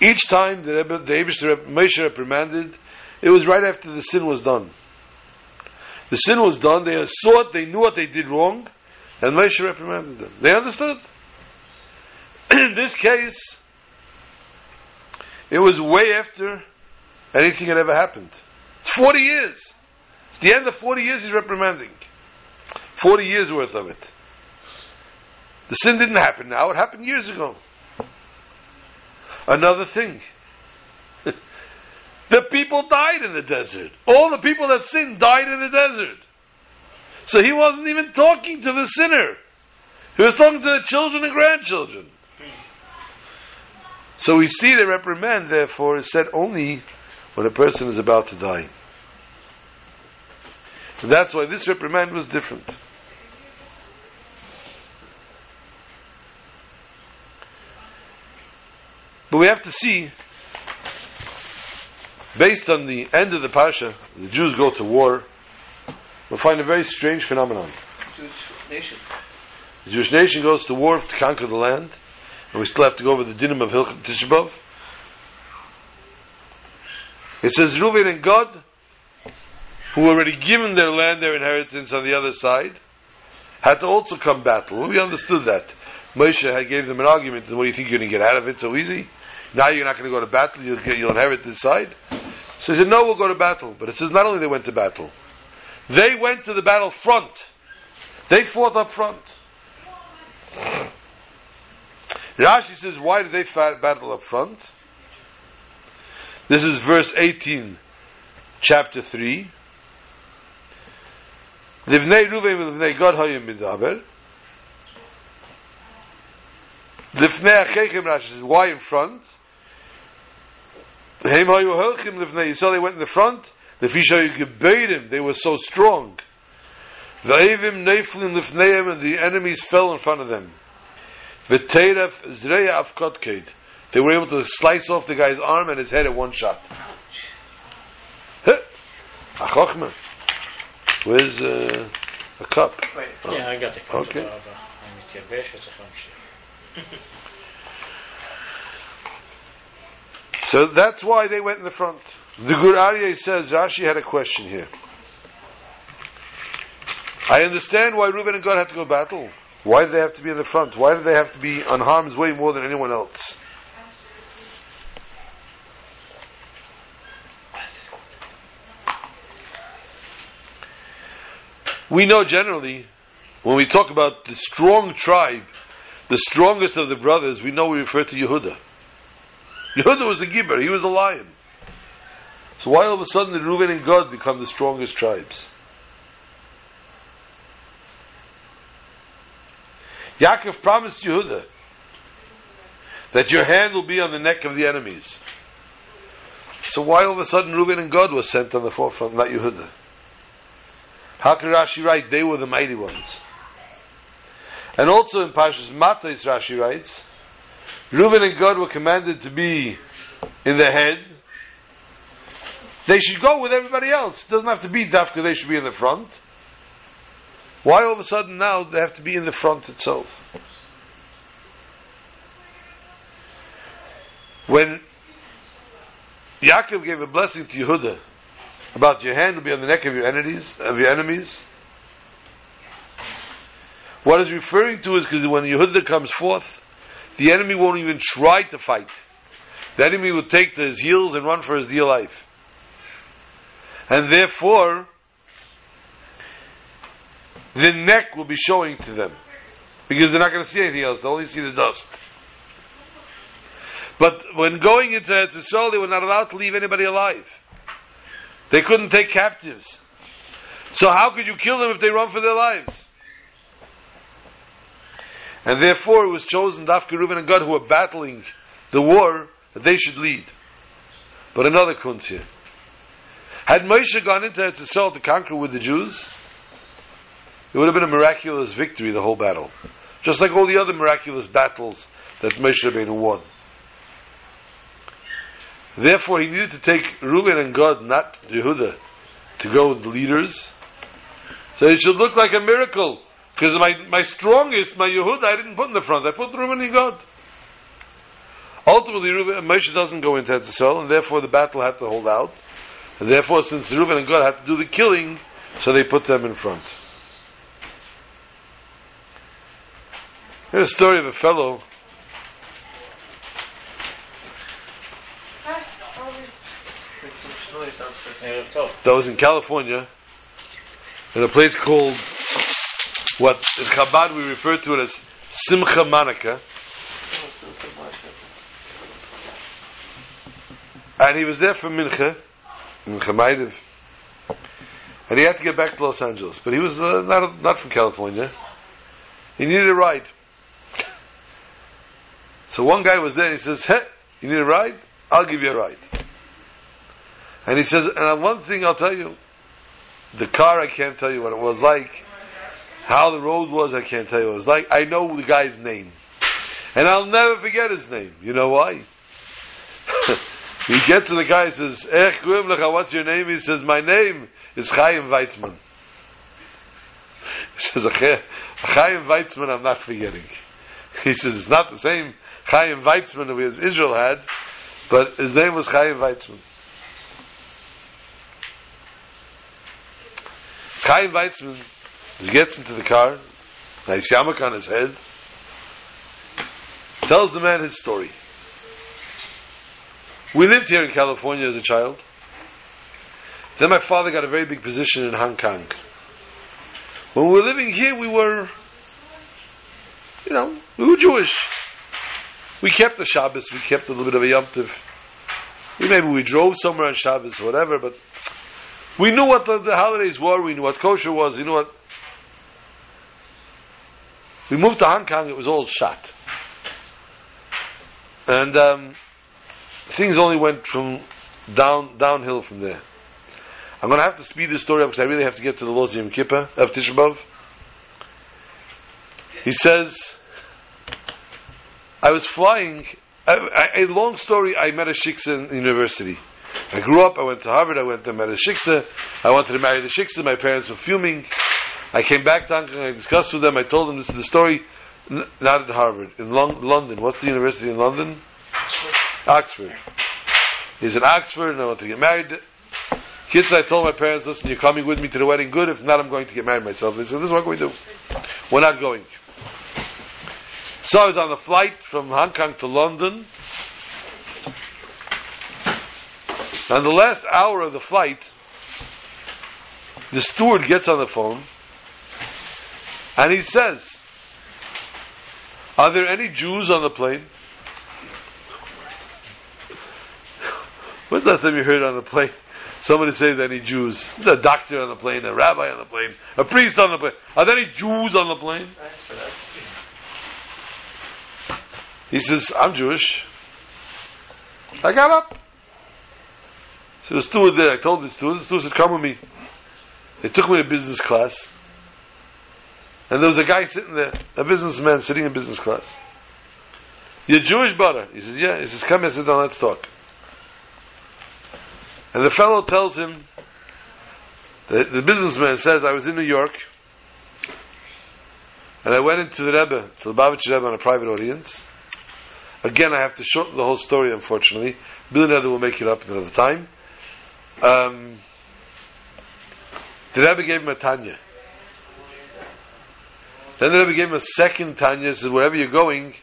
Each time the Rebbe, the Rebbe, Moshe reprimanded, it was right after the sin was done. The sin was done, they saw it, they knew what they did wrong, and Moshe reprimanded them. They understood. In this case, it was way after anything had ever happened. It's 40 years. It's the end of 40 years he's reprimanding. 40 years worth of it. The sin didn't happen now, it happened years ago. Another thing. the people died in the desert. All the people that sinned died in the desert. So he wasn't even talking to the sinner. He was talking to the children and grandchildren. So we see the reprimand, therefore, is said only when a person is about to die. And that's why this reprimand was different. But we have to see, based on the end of the Parsha, the Jews go to war, we'll find a very strange phenomenon. Jewish nation. The Jewish nation goes to war to conquer the land, and we still have to go over the dinim of Hilchot Tishbov. It says Reuven and Gad, who already given their land, their inheritance on the other side, had to also come battle. Well, we understood that. Moshe had gave them an argument, and what do you think you're going to get out of it so easy? Now you're not going to go to battle, you'll, get, you'll inherit this side. So he said, no, we'll go to battle. But it says not only they went to battle, they went to the battle front. They fought up front. Rashi says, why did they fight battle up front? This is verse 18, chapter 3. Livnei Ruvain v'livnei Gad hayim midaber. Livnei Achechem Rashi says, why in front? Heim hayu helchim livnei Yisrael, they went in the front. The gebeirim, they were so strong. V'evim neiflim lifneihem, and the enemies fell in front of them. V'teiref zreya afkotked. They were able to slice off the guy's arm and his head at one shot. Huh. A chokhmah. Where's uh, a cup? Wait. Yeah, I got the cup. Okay. So that's why they went in the front. The Gur Aryeh says Rashi had a question here. I understand why Reuben and Gad had to go battle. Why did they have to be in the front? Why did they have to be on harm's way more than anyone else? We know generally, when we talk about the strong tribe, the strongest of the brothers, we know we refer to Yehuda. Yehuda was the Gibber, he was the lion. So why all of a sudden did Reuben and Gad become the strongest tribes? Yaakov promised Yehuda that your hand will be on the neck of the enemies. So why all of a sudden Reuben and God was sent on the forefront, not Yehuda? How can Rashi write they were the mighty ones? And also in Pashas Matais Rashi writes, Reuben and Gad were commanded to be in the head. They should go with everybody else. It doesn't have to be Dafka, they should be in the front. Why all of a sudden now they have to be in the front itself? When Yaakov gave a blessing to Yehuda about your hand will be on the neck of your enemies, of your enemies, what is referring to is because when Yehuda comes forth, the enemy won't even try to fight. The enemy will take to his heels and run for his dear life. And therefore, the neck will be showing to them. Because they're not going to see anything else, they'll only see the dust. But when going into Etzisol, they were not allowed to leave anybody alive. They couldn't take captives. So how could you kill them if they run for their lives? And therefore it was chosen Dafka Reuben and Gad who were battling the war that they should lead. But another kunz here. Had Moshe gone into Etzisol to conquer with the Jews, it would have been a miraculous victory, the whole battle. Just like all the other miraculous battles that Moshe Rabbeinu won. Therefore, he needed to take Reuben and God, not Yehuda, to go with the leaders. So it should look like a miracle. Because my, my strongest, my Yehuda, I didn't put in the front. I put Reuben and Gad. Ultimately, Reuben, Moshe doesn't go into Etzisol, and therefore the battle had to hold out. And therefore, since Reuben and Gad had to do the killing, so they put them in front. Here's a story of a fellow. That was in California, in a place called what in Chabad we refer to it as Simcha Monica, and he was there for Mincha, Mincha Maariv, and he had to get back to Los Angeles, but he was uh, not not from California. He needed a ride. So one guy was there. and He says, "Hey, you need a ride? I'll give you a ride." And he says, and one thing I'll tell you, the car I can't tell you what it was like, how the road was I can't tell you it was like. I know the guy's name, and I'll never forget his name. You know why? he gets to the guy and says, "Eh, Kuim Lecha, what's your name?" He says, "My name is Chaim Weizmann." He says, "Chaim Weizmann, I'm not forgetting." He says, "It's not the same Chaim Weizmann that Israel had, but his name was Chaim Weizmann." Chaim Weizmann he gets into the car nice yarmulke on his head. Tells the man his story. We lived here in California as a child. Then my father got a very big position in Hong Kong. When we were living here, we were, you know, we were Jewish. We kept the Shabbos, we kept a little bit of a Yom Tov. Maybe we drove somewhere on Shabbos whatever, but we knew what the, the holidays were, we knew what kosher was, we knew what. We moved to Hong Kong, it was all shot. And um, things only went from down downhill from there. I'm going to have to speed this story up because I really have to get to the laws of Yom Kippur, of Tisha B'Av. He says, I was flying, a, a, a long story, I met a shiksa in university. I grew up, I went to Harvard, I went to met a shiksa, I wanted to marry the shiksa, my parents were fuming. I came back to Hong Kong, I discussed with them, I told them this is the story, N- not at Harvard, in London. What's the university in London? Oxford. He's in Oxford and I want to get married. Kids, I told my parents, listen, you're coming with me to the wedding, good. If not, I'm going to get married myself. They said, this is what can we do? We're not going. So I was on the flight from Hong Kong to London. On the last hour of the flight, the steward gets on the phone and he says, Are there any Jews on the plane? When's the last time you heard on the plane somebody say any Jews? A doctor on the plane, a rabbi on the plane, a priest on the plane. Are there any Jews on the plane? He says, I'm Jewish. I got up. So the steward there, I told the steward, the steward said, come with me. They took me to business class. And there was a guy sitting there, a businessman sitting in business class. You're Jewish, brother? He says, yeah. He says, come here, sit down, let's talk. And the fellow tells him, the, the businessman says, I was in New York, and I went into the Rebbe, to the Babich Rebbe on a private audience. Again, I have to shorten the whole story, unfortunately. Bill will make it up another time. Um, the Rebbe gave him a Tanya. Then the Rebbe gave him a second Tanya, said, wherever you're going,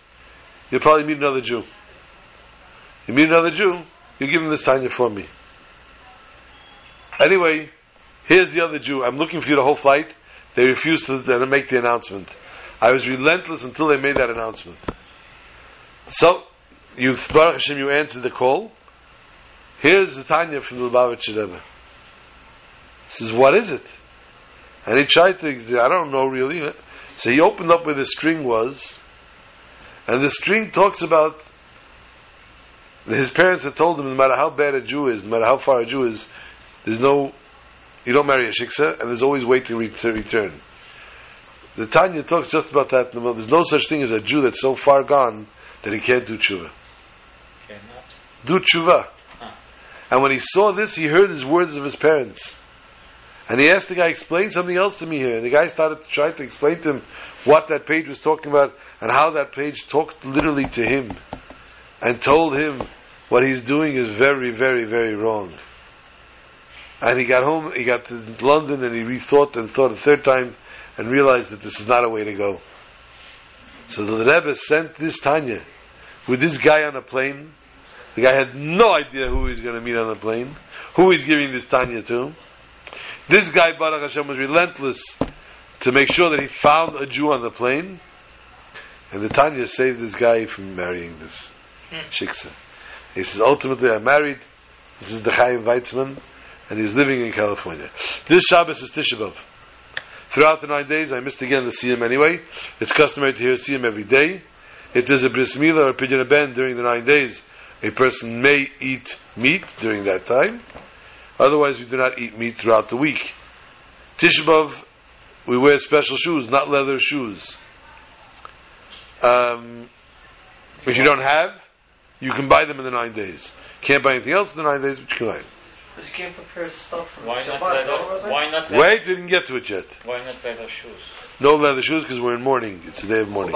you'll probably meet another Jew. You meet another Jew, you give him this Tanya for me. Anyway, here's the other Jew. I'm looking for you the whole flight. They refused to, to make the announcement. I was relentless until they made that announcement. So, you, Baruch Hashem, you answered the call. Here's the Tanya from the Lubavitcher Rebbe. He says, what is it? And he tried to, I don't know really. So he opened up where the string was, and the string talks about his parents had told him no matter how bad a Jew is, no matter how far a Jew is, there's no, you don't marry a shiksa, and there's always waiting to return. The Tanya talks just about that. There's no such thing as a Jew that's so far gone that he can't do tshuva. Cannot. Do tshuva. Huh. And when he saw this, he heard his words of his parents. And he asked the guy, explain something else to me here. And the guy started trying to explain to him what that page was talking about and how that page talked literally to him and told him what he's doing is very, very, very wrong. And he got home, he got to London and he rethought and thought a third time and realized that this is not a way to go. So the Rebbe sent this Tanya with this guy on a plane. The guy had no idea who he's going to meet on the plane, who he's giving this Tanya to. This guy, Baruch Hashem, was relentless to make sure that he found a Jew on the plane. And the Tanya saved this guy from marrying this hmm. shiksa. He says, ultimately, I'm married. This is the Chaim Weizmann, and he's living in California. This Shabbos is Tisha B'Av. Throughout the nine days, I missed again to see him anyway. It's customary to hear see him every day. It is a bris milah or a pidyon ben during the nine days. A person may eat meat during that time. Otherwise, we do not eat meat throughout the week. Tishbav, we wear special shoes, not leather shoes. Um, if you don't have, you can buy them in the nine days. Can't buy anything else in the nine days, but you can buy them. But you can't prepare stuff from why Shabbat. Not why not leather? Wait, didn't get to it yet. Why not leather shoes? No leather shoes because we're in mourning. It's a day of mourning.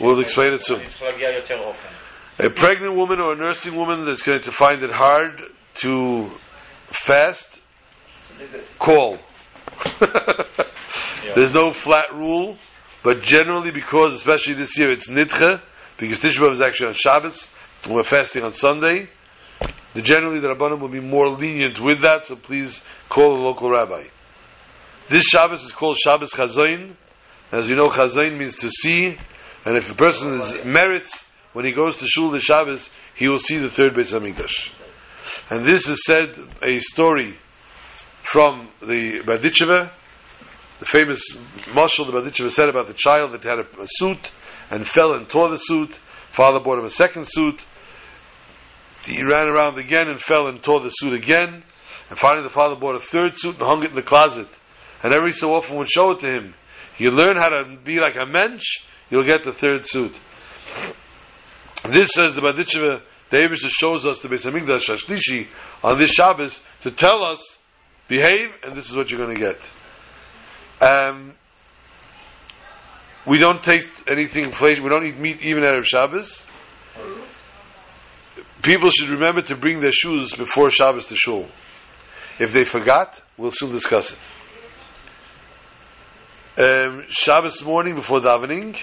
We'll explain it soon. A pregnant woman or a nursing woman that's going to find it hard to fast, call. There's no flat rule, but generally, because especially this year it's nitcha, because Tishba is actually on Shabbos, and we're fasting on Sunday, the generally the Rabbanim will be more lenient with that, so please call a local rabbi. This Shabbos is called Shabbos Chazain. As you know, Chazain means to see, and if a person is, merits, when he goes to Shul the Shabbos, he will see the third Beis Hamikdash. And this is said, a story from the Berditchever, the famous mashal the Berditchever said about the child that had a, a suit and fell and tore the suit. Father bought him a second suit. He ran around again and fell and tore the suit again. And finally the father bought a third suit and hung it in the closet. And every so often would show it to him. You learn how to be like a mensch, you'll get the third suit. This says the Berditchever, the Abish shows us the Beis Hamikdash on this Shabbos to tell us, behave, and this is what you're going to get. Um, we don't taste anything flesh. We don't eat meat even out of Shabbos. People should remember to bring their shoes before Shabbos to shul. If they forgot, we'll soon discuss it. Um, Shabbos morning before davening,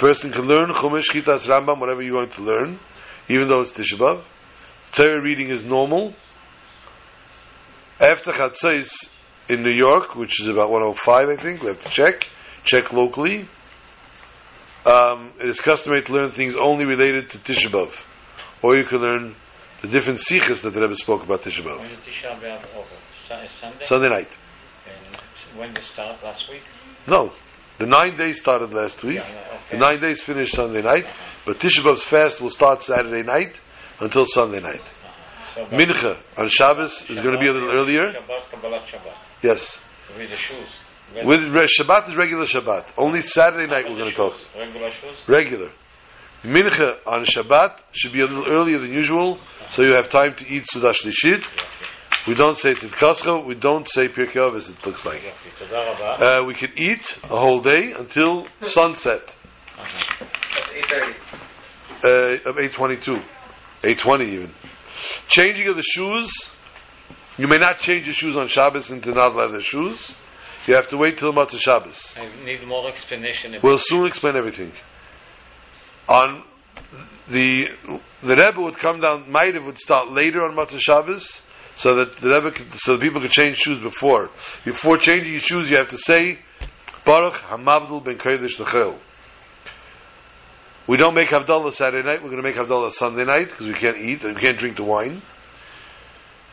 person can learn Chumash, Chitas, Rambam, whatever you want to learn, even though it's Tisha B'Av. Torah reading is normal. After Chatzos in New York, which is about 105, I think, we have to check, check locally. Um, it is customary to learn things only related to Tisha B'Av. Or you can learn the different sikhs that the Rebbe spoke about Tisha B'Av. When Tisha? Sunday? Sunday night. And when did it start? Last week? No. The nine days started last week. Yeah, yeah, okay. The nine days finished Sunday night. But Tisha B'Av's fast will start Saturday night until Sunday night. So, Mincha on Shabbos is going to be a little earlier. Shabbat, Shabbat. Yes. With the shoes. With Shabbat is regular Shabbat. Only Saturday night we're going to talk. Regular shoes? Regular. Mincha on Shabbat should be a little earlier than usual, so you have time to eat Seudah Shlishit. We don't say Tzidkoscha, we don't say Pirkei Avos, it looks like. Uh, we can eat a whole day until sunset. Uh, of 822. 820 even. Changing of the shoes. You may not change your shoes on Shabbos and to not leather the shoes. You have to wait till Motzei Shabbos. I need more explanation. We'll soon explain everything. On the the Rebbe would come down. Ma'ariv would start later on Motzei Shabbos, so that the Rebbe could, so that people could change shoes before. Before changing your shoes, you have to say Baruch Hamavdil Bein Kodesh Lechol. We don't make Havdalah Saturday night. We're going to make Havdalah Sunday night because we can't eat and we can't drink the wine.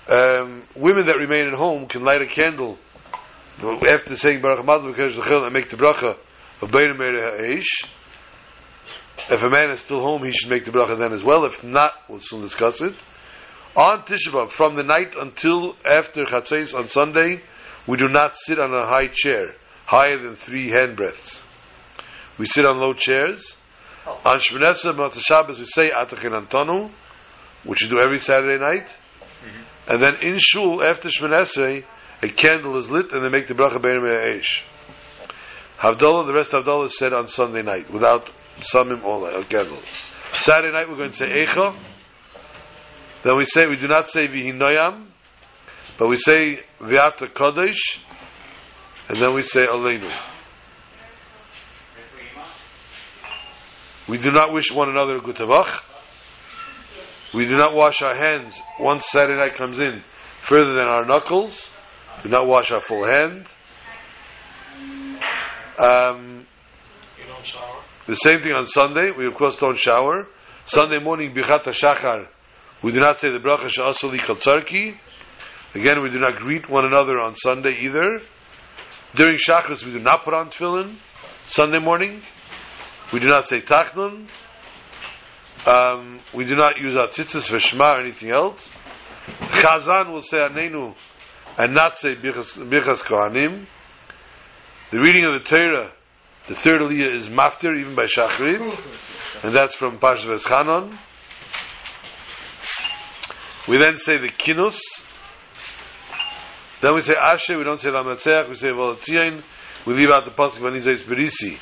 Um, women that remain at home can light a candle after saying Baruch Hamavdil Bein Kodesh Lechol and make the bracha of Bein Ha'esh. If a man is still home, he should make the bracha then as well. If not, we'll soon discuss it. On Tisha B'Av, from the night until after Chatzos on Sunday, we do not sit on a high chair, higher than three hand breadths. We sit on low chairs. On Shmonesa Motzei Shabbos, we say Atah Chonantanu, which we do every Saturday night. And then in Shul, after Shmonesa, a candle is lit and they make the bracha Bein Ha'esh. Havdalah, the rest of Havdalah is said on Sunday night, without samim all uh, candles. Saturday night we're going to say Eicha. Then we say, we do not say Vihi Noam, but we say V'Atah Kadosh, and then we say Aleinu. We do not wish one another a good tavach. We do not wash our hands once Saturday night comes in further than our knuckles. We do not wash our full hand. Um, You don't shower. the same thing on Sunday. We of course don't shower. Sunday morning, Birchas HaShachar, we do not say the bracha she'asali katzarki. Again, we do not greet one another on Sunday either. During Shachris, we do not put on tefillin. Sunday morning, we do not say tachnun. Um, we do not use our tzitzis for shema or anything else. Chazan will say anenu and not say birchas kohanim. The reading of the Torah, the third aliyah is maftir even by Shachrit, and that's from Parshat Chanon. We then say the kinos. Then we say Ashe, we don't say Lamenatzeach, we say Volatzion. We leave out the pasuk Va'ani Zos Brisi.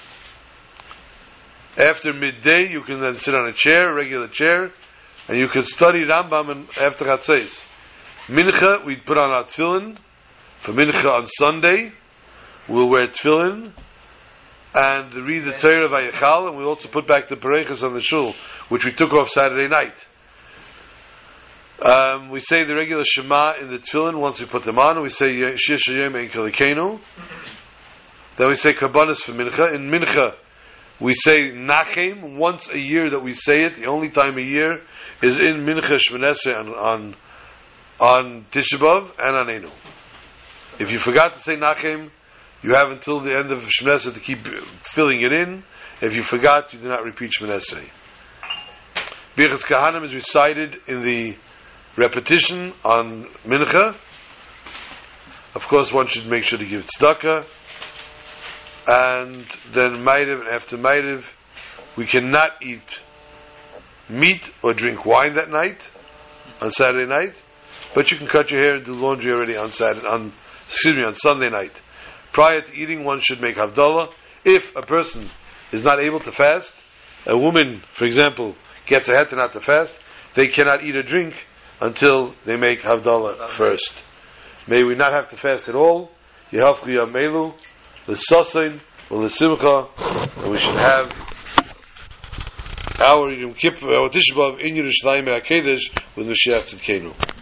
After midday, you can then sit on a chair, a regular chair, and you can study Rambam and after Chatzos. Mincha, we put on our tefillin For Mincha on Sunday, we'll wear tefillin and read the Torah of Vayichal, and we'll also put back the Paroches on the shul, which we took off Saturday night. Um, we say the regular Shema in the tefillin once we put them on. We say Shir Shayim Ein Keilokeinu. Then we say Kabbalas for Mincha. In Mincha, we say Nachem once a year that we say it. The only time a year is in Mincha Shmonesre on on, on Tisha B'Av and on Enu. If you forgot to say Nachem, you have until the end of Shmonesre to keep filling it in. If you forgot, you do not repeat Shmonesre. Birchas Kohanim is recited in the repetition on Mincha. Of course, one should make sure to give tzedakah. And then Maariv, and after Maariv, we cannot eat meat or drink wine that night, on Saturday night, but you can cut your hair and do laundry already on Saturday, on, excuse me, on Sunday night. Prior to eating, one should make Havdalah. If a person is not able to fast, a woman, for example, gets a heter not to fast, they cannot eat or drink until they make Havdalah first. May we not have to fast at all. Yehavchu Yamelu, L'sasin, or L'simcha, and we should have our Yom Kippur, our Tisha B'Av in Yerushalayim HaKodesh with Mashiach Tzidkenu.